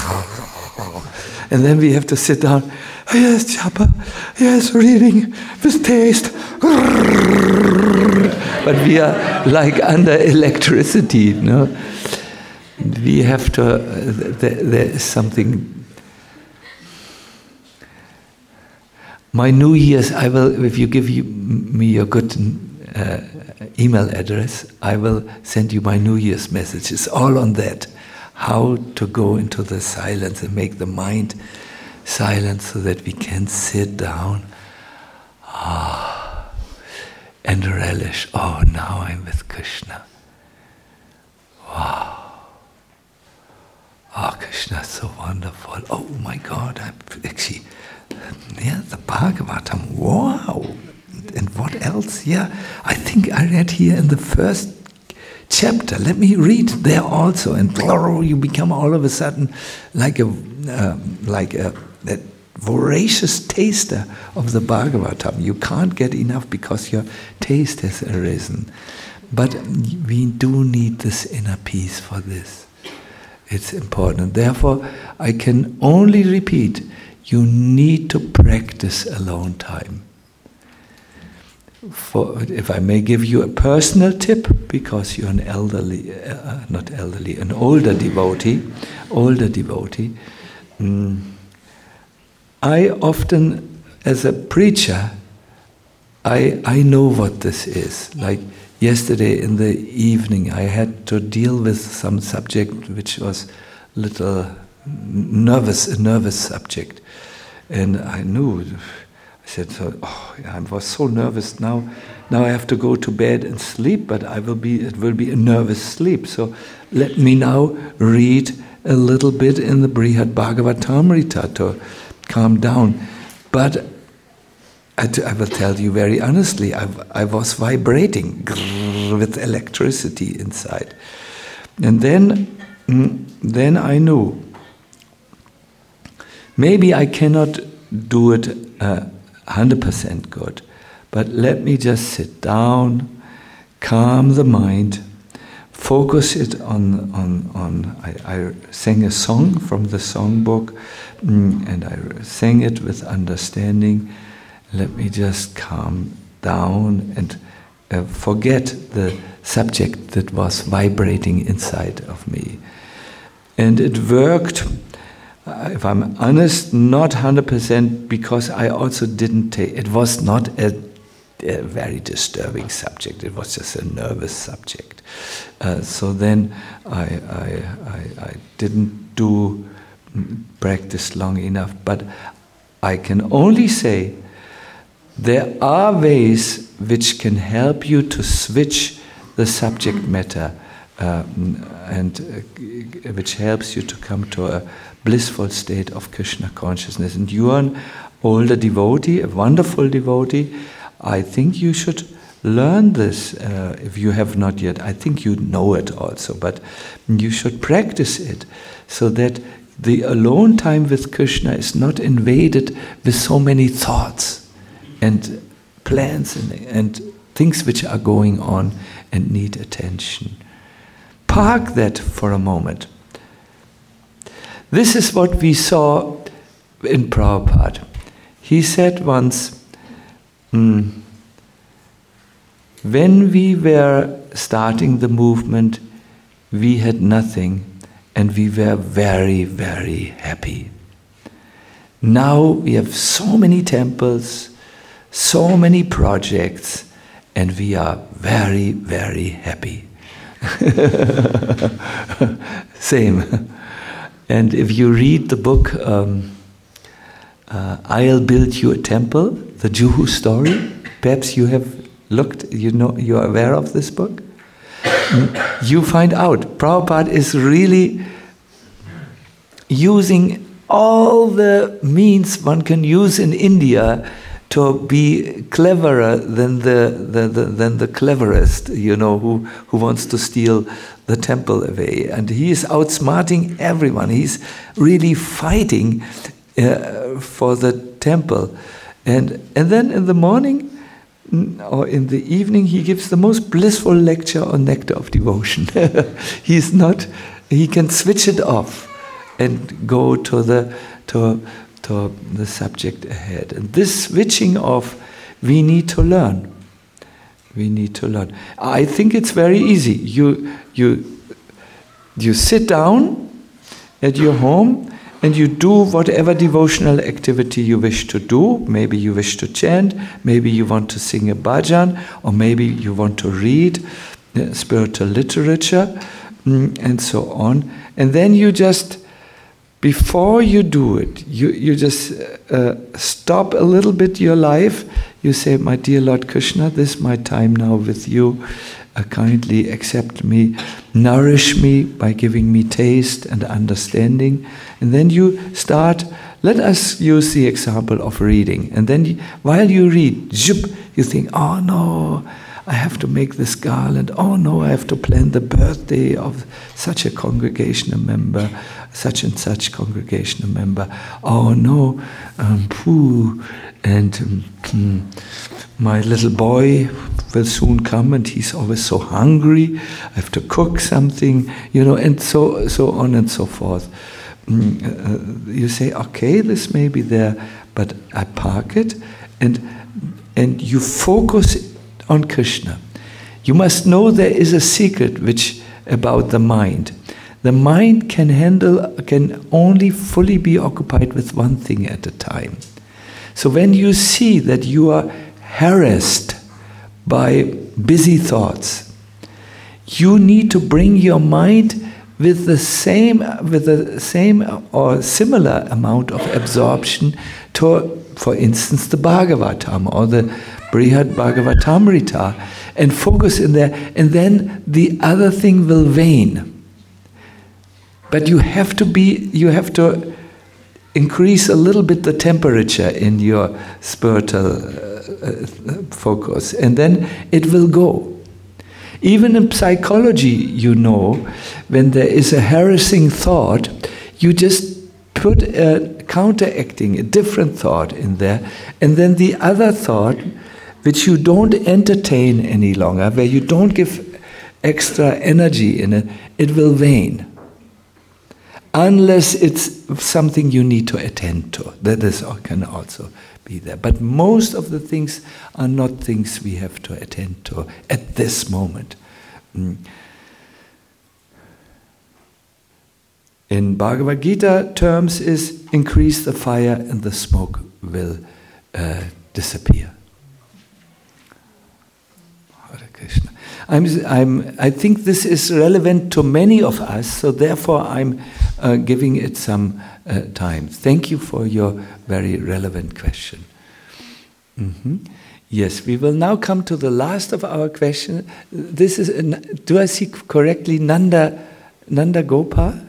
and then we have to sit down. Yes, japa. Yes, reading with taste. But we are like under electricity, no? We have to. there, there is something. My New Year's, I will. If you give you, me your good uh, email address, I will send you my New Year's message. It's all on that. How to go into the silence and make the mind silent so that we can sit down ah, and relish. Oh, now I'm with Krishna. Wow. Oh, Krishna is so wonderful. Oh my God, I'm actually yeah, the Bhagavatam. Wow. And what else? Yeah, I think I read here in the first chapter. Let me read there also, and you become all of a sudden like a uh, like a, a voracious taster of the Bhagavatam. You can't get enough because your taste has arisen. But we do need this inner peace for this. It's important. Therefore, I can only repeat you need to practice alone time. For, if I may give you a personal tip, because you're an elderly, uh, not elderly, an older devotee, older devotee, mm, I often, as a preacher, I, I know what this is. Like yesterday in the evening, I had to deal with some subject which was little nervous, a nervous subject. And I knew, said, so, oh, I was so nervous now. Now I have to go to bed and sleep, but I will be, it will be a nervous sleep. So let me now read a little bit in the Brihad Bhagavatamrita to calm down. But I will tell you very honestly, I, I was vibrating with electricity inside. And then, mm, then I knew maybe I cannot do it uh, 100% good, but let me just sit down, calm the mind, focus it on, on, on I, I sang a song from the songbook mm, and I sang it with understanding. Let me just calm down and uh, forget the subject that was vibrating inside of me. And it worked, uh, if I'm honest, not 100% because I also didn't take it, was not a a very disturbing subject. It was just a nervous subject. Uh, so then I, I, I, I, didn't do practice long enough. But I can only say there are ways which can help you to switch the subject matter. Uh, and uh, which helps you to come to a blissful state of Krishna consciousness. And you are an older devotee, a wonderful devotee, I think you should learn this uh, if you have not yet. I think you know it also, but you should practice it so that the alone time with Krishna is not invaded with so many thoughts and plans and, and things which are going on and need attention. Park that for a moment. This is what we saw in Prabhupada. He said once, Mm. When we were starting the movement, we had nothing and we were very, very happy. Now we have so many temples, so many projects, and we are very, very happy. Same. And if you read the book, um, uh, I'll Build You a Temple, the Juhu story. Perhaps you have looked, you know, you are aware of this book. You find out Prabhupada is really using all the means one can use in India to be cleverer than the, the, the, than the cleverest, you know, who, who wants to steal the temple away. And he is outsmarting everyone. He's really fighting uh, for the temple. And, and then in the morning or in the evening, he gives the most blissful lecture on nectar of devotion. He's not, he can switch it off and go to the, to, to the subject ahead. And this switching off, we need to learn. We need to learn. I think it's very easy. You, you, you sit down at your home and you do whatever devotional activity you wish to do. Maybe you wish to chant, maybe you want to sing a bhajan, or maybe you want to read uh, spiritual literature, mm, and so on. And then you just, before you do it, you, you just uh, stop a little bit your life. You say, My dear Lord Krishna, this is my time now with you uh, kindly accept me, nourish me by giving me taste and understanding. And then you start let us use the example of reading. And then you, while you read, zhup, you think, oh no, I have to make this garland. Oh no, I have to plan the birthday of such a congregational member, such and such congregational member. Oh no, um, pooh, and um, my little boy will soon come and he's always so hungry. I have to cook something, you know, and so so on and so forth. Mm, uh, you say, okay, this may be there, but I park it, and and you focus on Krishna. You must know there is a secret which about the mind. The mind can handle can only fully be occupied with one thing at a time. So when you see that you are harassed by busy thoughts, you need to bring your mind with the same with the same or similar amount of absorption to for instance the Bhagavatam or the Brihad Bhagavatamrita and focus in there and then the other thing will wane but you have to be you have to increase a little bit the temperature in your spiritual uh, uh, focus, and then it will go. Even in psychology, you know, when there is a harassing thought, you just put a counteracting, a different thought in there, and then the other thought, which you don't entertain any longer, where you don't give extra energy in it, it will wane unless it's something you need to attend to. That is, can also be there. But most of the things are not things we have to attend to at this moment. Mm. In Bhagavad Gita terms, is increase the fire and the smoke will uh, disappear. Hare Krishna. I'm, I'm, I think this is relevant to many of us, so therefore I'm uh, giving it some uh, time. Thank you for your very relevant question. Mm-hmm. Yes, we will now come to the last of our questions. This is, do I see correctly, Nanda, Nanda Gopa?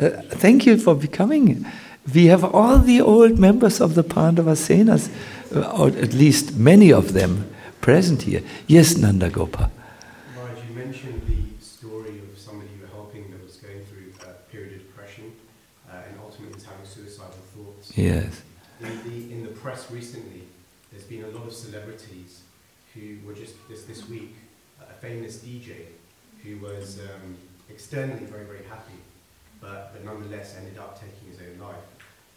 Uh, thank you for becoming. We have all the old members of the Pandava Senas, uh, or at least many of them, present here. Yes, Nanda Gopa. Yes. In the, in the press recently, there's been a lot of celebrities who were just this, this week, a famous DJ who was um, externally very, very happy, but, but nonetheless ended up taking his own life.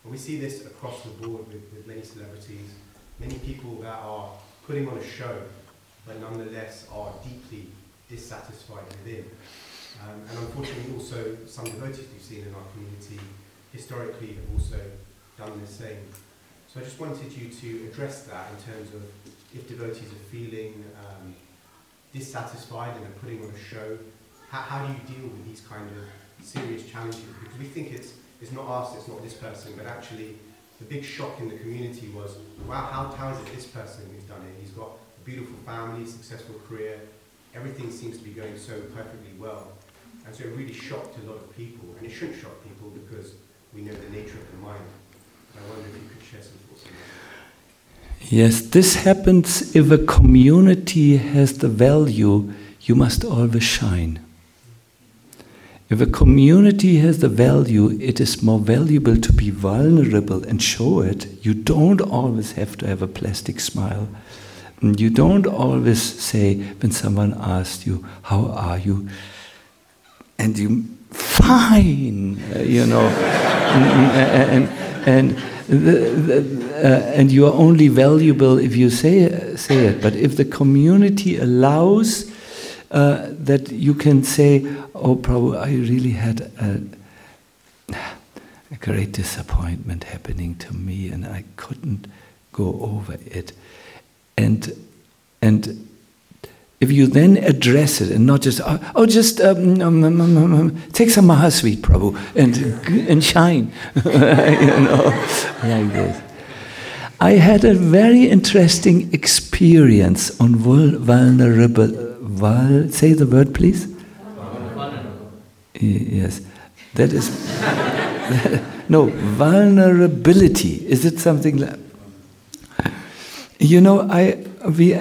And we see this across the board with, with many celebrities, many people that are putting on a show, but nonetheless are deeply dissatisfied within. Um, and unfortunately also some devotees we've seen in our community historically have also done the same. So I just wanted you to address that in terms of if devotees are feeling um, dissatisfied and are putting on a show, how, how do you deal with these kind of serious challenges? Because we think it's, it's not us, it's not this person, but actually the big shock in the community was, wow, how, it this person who's done it? He's got a beautiful family, successful career, everything seems to be going so perfectly well. And so it really shocked a lot of people, and it shouldn't shock people because we know the nature of the mind. Yes, this happens if a community has the value, you must always shine. If a community has the value, it is more valuable to be vulnerable and show it. You don't always have to have a plastic smile. Mm, you don't always say, when someone asks you, How are you? And you, fine, uh, you know. Mm, mm, and, and, the, the, uh, and you are only valuable if you say, say it. But if the community allows uh, that you can say, oh, Prabhu, I really had a, a great disappointment happening to me and I couldn't go over it. And, and if you then address it and not just, oh, oh just um, um, um, um, um take some Mahasweet, Prabhu, and, and shine, you know, like this. I had a very interesting experience on vulnerable, vul, say the word please? Vulnerable. Yes, that is, No, vulnerability. Is it something like. You know, I we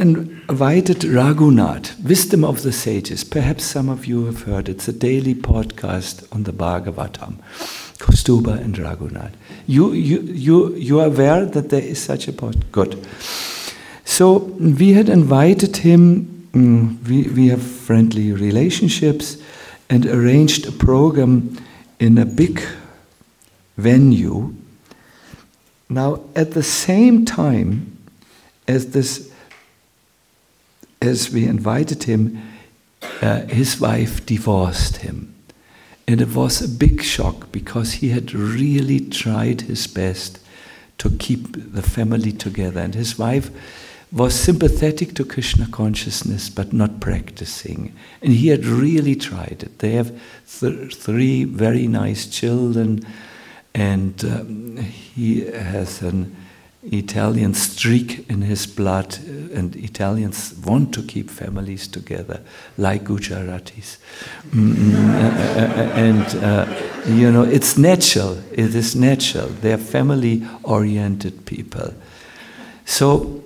invited Raghunath, Wisdom of the Sages. Perhaps some of you have heard. It's a daily podcast on the Bhagavatam. Kaustubha and Raghunath. You, you, you, you are aware that there is such a podcast? Good. So we had invited him, um, we, we have friendly relationships, and arranged a program in a big venue. Now, at the same time as this, as we invited him, uh, his wife divorced him. And it was a big shock because he had really tried his best to keep the family together. And his wife was sympathetic to Krishna consciousness but not practicing. And he had really tried it. They have th- three very nice children, and um, he has an Italian streak in his blood, uh, and Italians want to keep families together, like Gujaratis. Mm, uh, uh, and, uh, you know, it's natural, it is natural. They're family oriented people. So,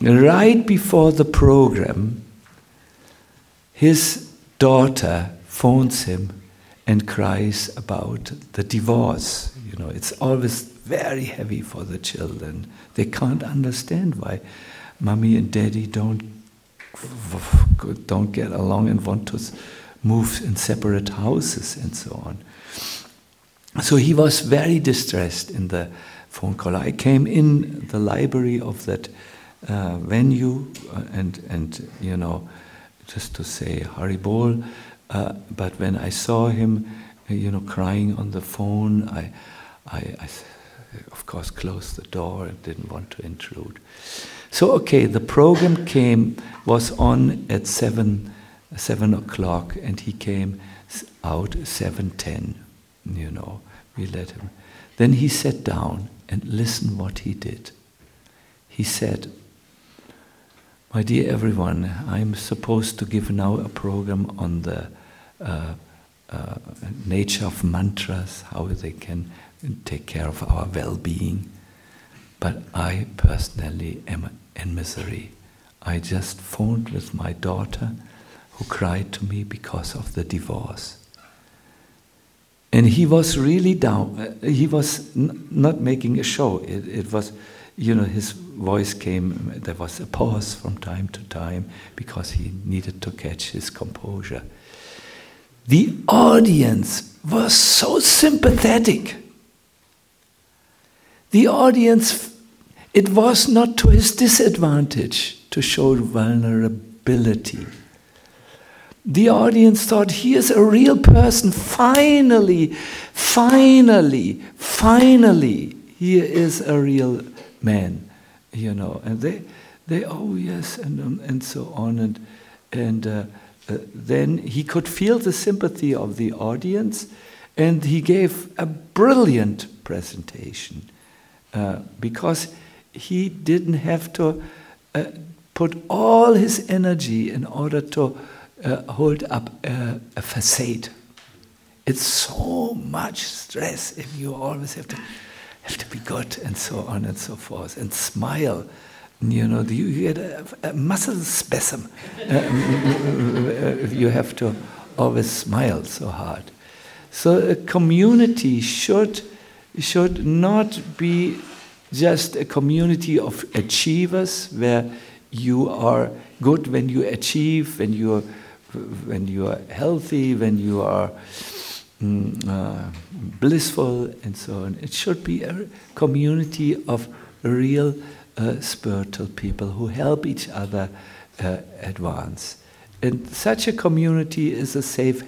right before the program, his daughter phones him and cries about the divorce. You know, it's always very heavy for the children. They can't understand why mommy and daddy don't don't get along and want to move in separate houses and so on. So he was very distressed in the phone call. I came in the library of that uh, venue uh, and and you know just to say Haribol. Uh, but when I saw him, you know, crying on the phone, I, I, I of course, closed the door and didn't want to intrude. So, okay, the program came, was on at 7, 7 o'clock, and he came out 7.10, you know, we let him. Then he sat down and listened what he did. He said, my dear everyone, I'm supposed to give now a program on the uh, uh, nature of mantras, how they can take care of our well being. But I personally am in misery. I just phoned with my daughter who cried to me because of the divorce. And he was really down. Uh, he was n- not making a show. It, it was, you know, his voice came, there was a pause from time to time because he needed to catch his composure. The audience was so sympathetic. The audience, it was not to his disadvantage to show vulnerability. The audience thought, he is a real person. Finally, finally, finally, he is a real man, you know. And they, they, oh yes, and um, and so on, and and uh, then he could feel the sympathy of the audience, and he gave a brilliant presentation. Uh, because he didn't have to uh, put all his energy in order to uh, hold up a, a, facade. It's so much stress if you always have to have to be good and so on and so forth and smile. You know, you, get a, a muscle spasm you have to always smile so hard. So a community should should not be just a community of achievers where you are good when you achieve, when you are, when you are healthy, when you are mm, uh, blissful, and so on. It should be a community of real uh, spiritual people who help each other uh, advance. And such a community is a safe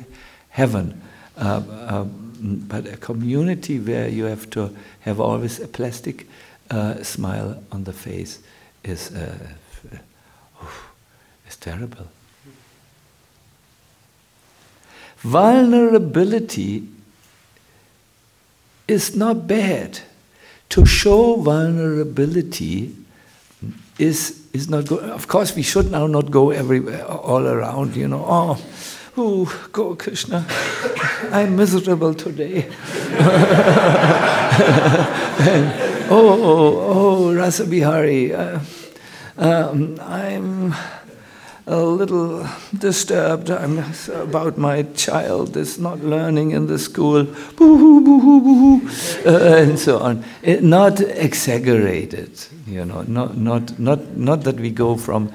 heaven. Uh, um, but a community where you have to have always a plastic uh, smile on the face is, uh, is terrible. Vulnerability is not bad. To show vulnerability is, is not good. Of course, we should now not go everywhere, all around, you know. Oh, oh, go Krishna, I'm miserable today. oh, oh, oh, Rasa Bihari, uh, um, I'm a little disturbed I'm about my child is not learning in the school, boo-hoo, boo-hoo, boo-hoo, uh, and so on. It, not exaggerated, you know, not, not, not, not that we go from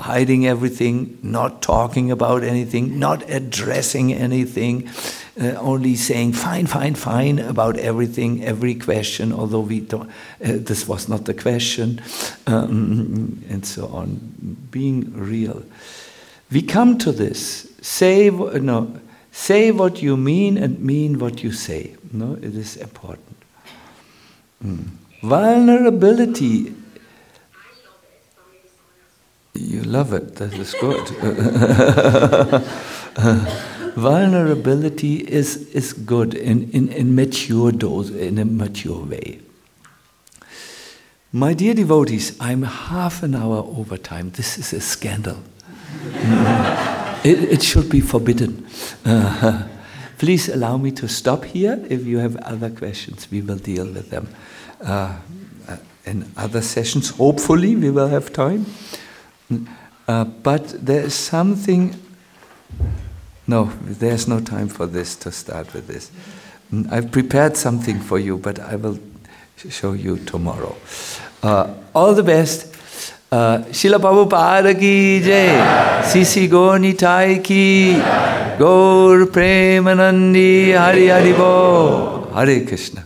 hiding everything, not talking about anything, not addressing anything, uh, only saying fine, fine, fine about everything, every question, although we don't, uh, this was not the question, um, and so on. Being real. We come to this. Say no. Say what you mean and mean what you say. No, it is important. Mm. Vulnerability you love it, that is good. vulnerability is, is good in, in, in mature dose, in a mature way. My dear devotees, I'm half an hour over time. This is a scandal. it, it, should be forbidden. Uh, please allow me to stop here. If you have other questions, we will deal with them uh, in other sessions. Hopefully, we will have time. Uh, but there is something. No, there's no time for this to start with this. Mm, I've prepared something for you, but I will show you tomorrow. Uh, all the best. Uh, Srila Prabhupada ki jai, Sisi Gaur Nitai ki, Gaur Premanande Hari Hari Bo, Hare Krishna.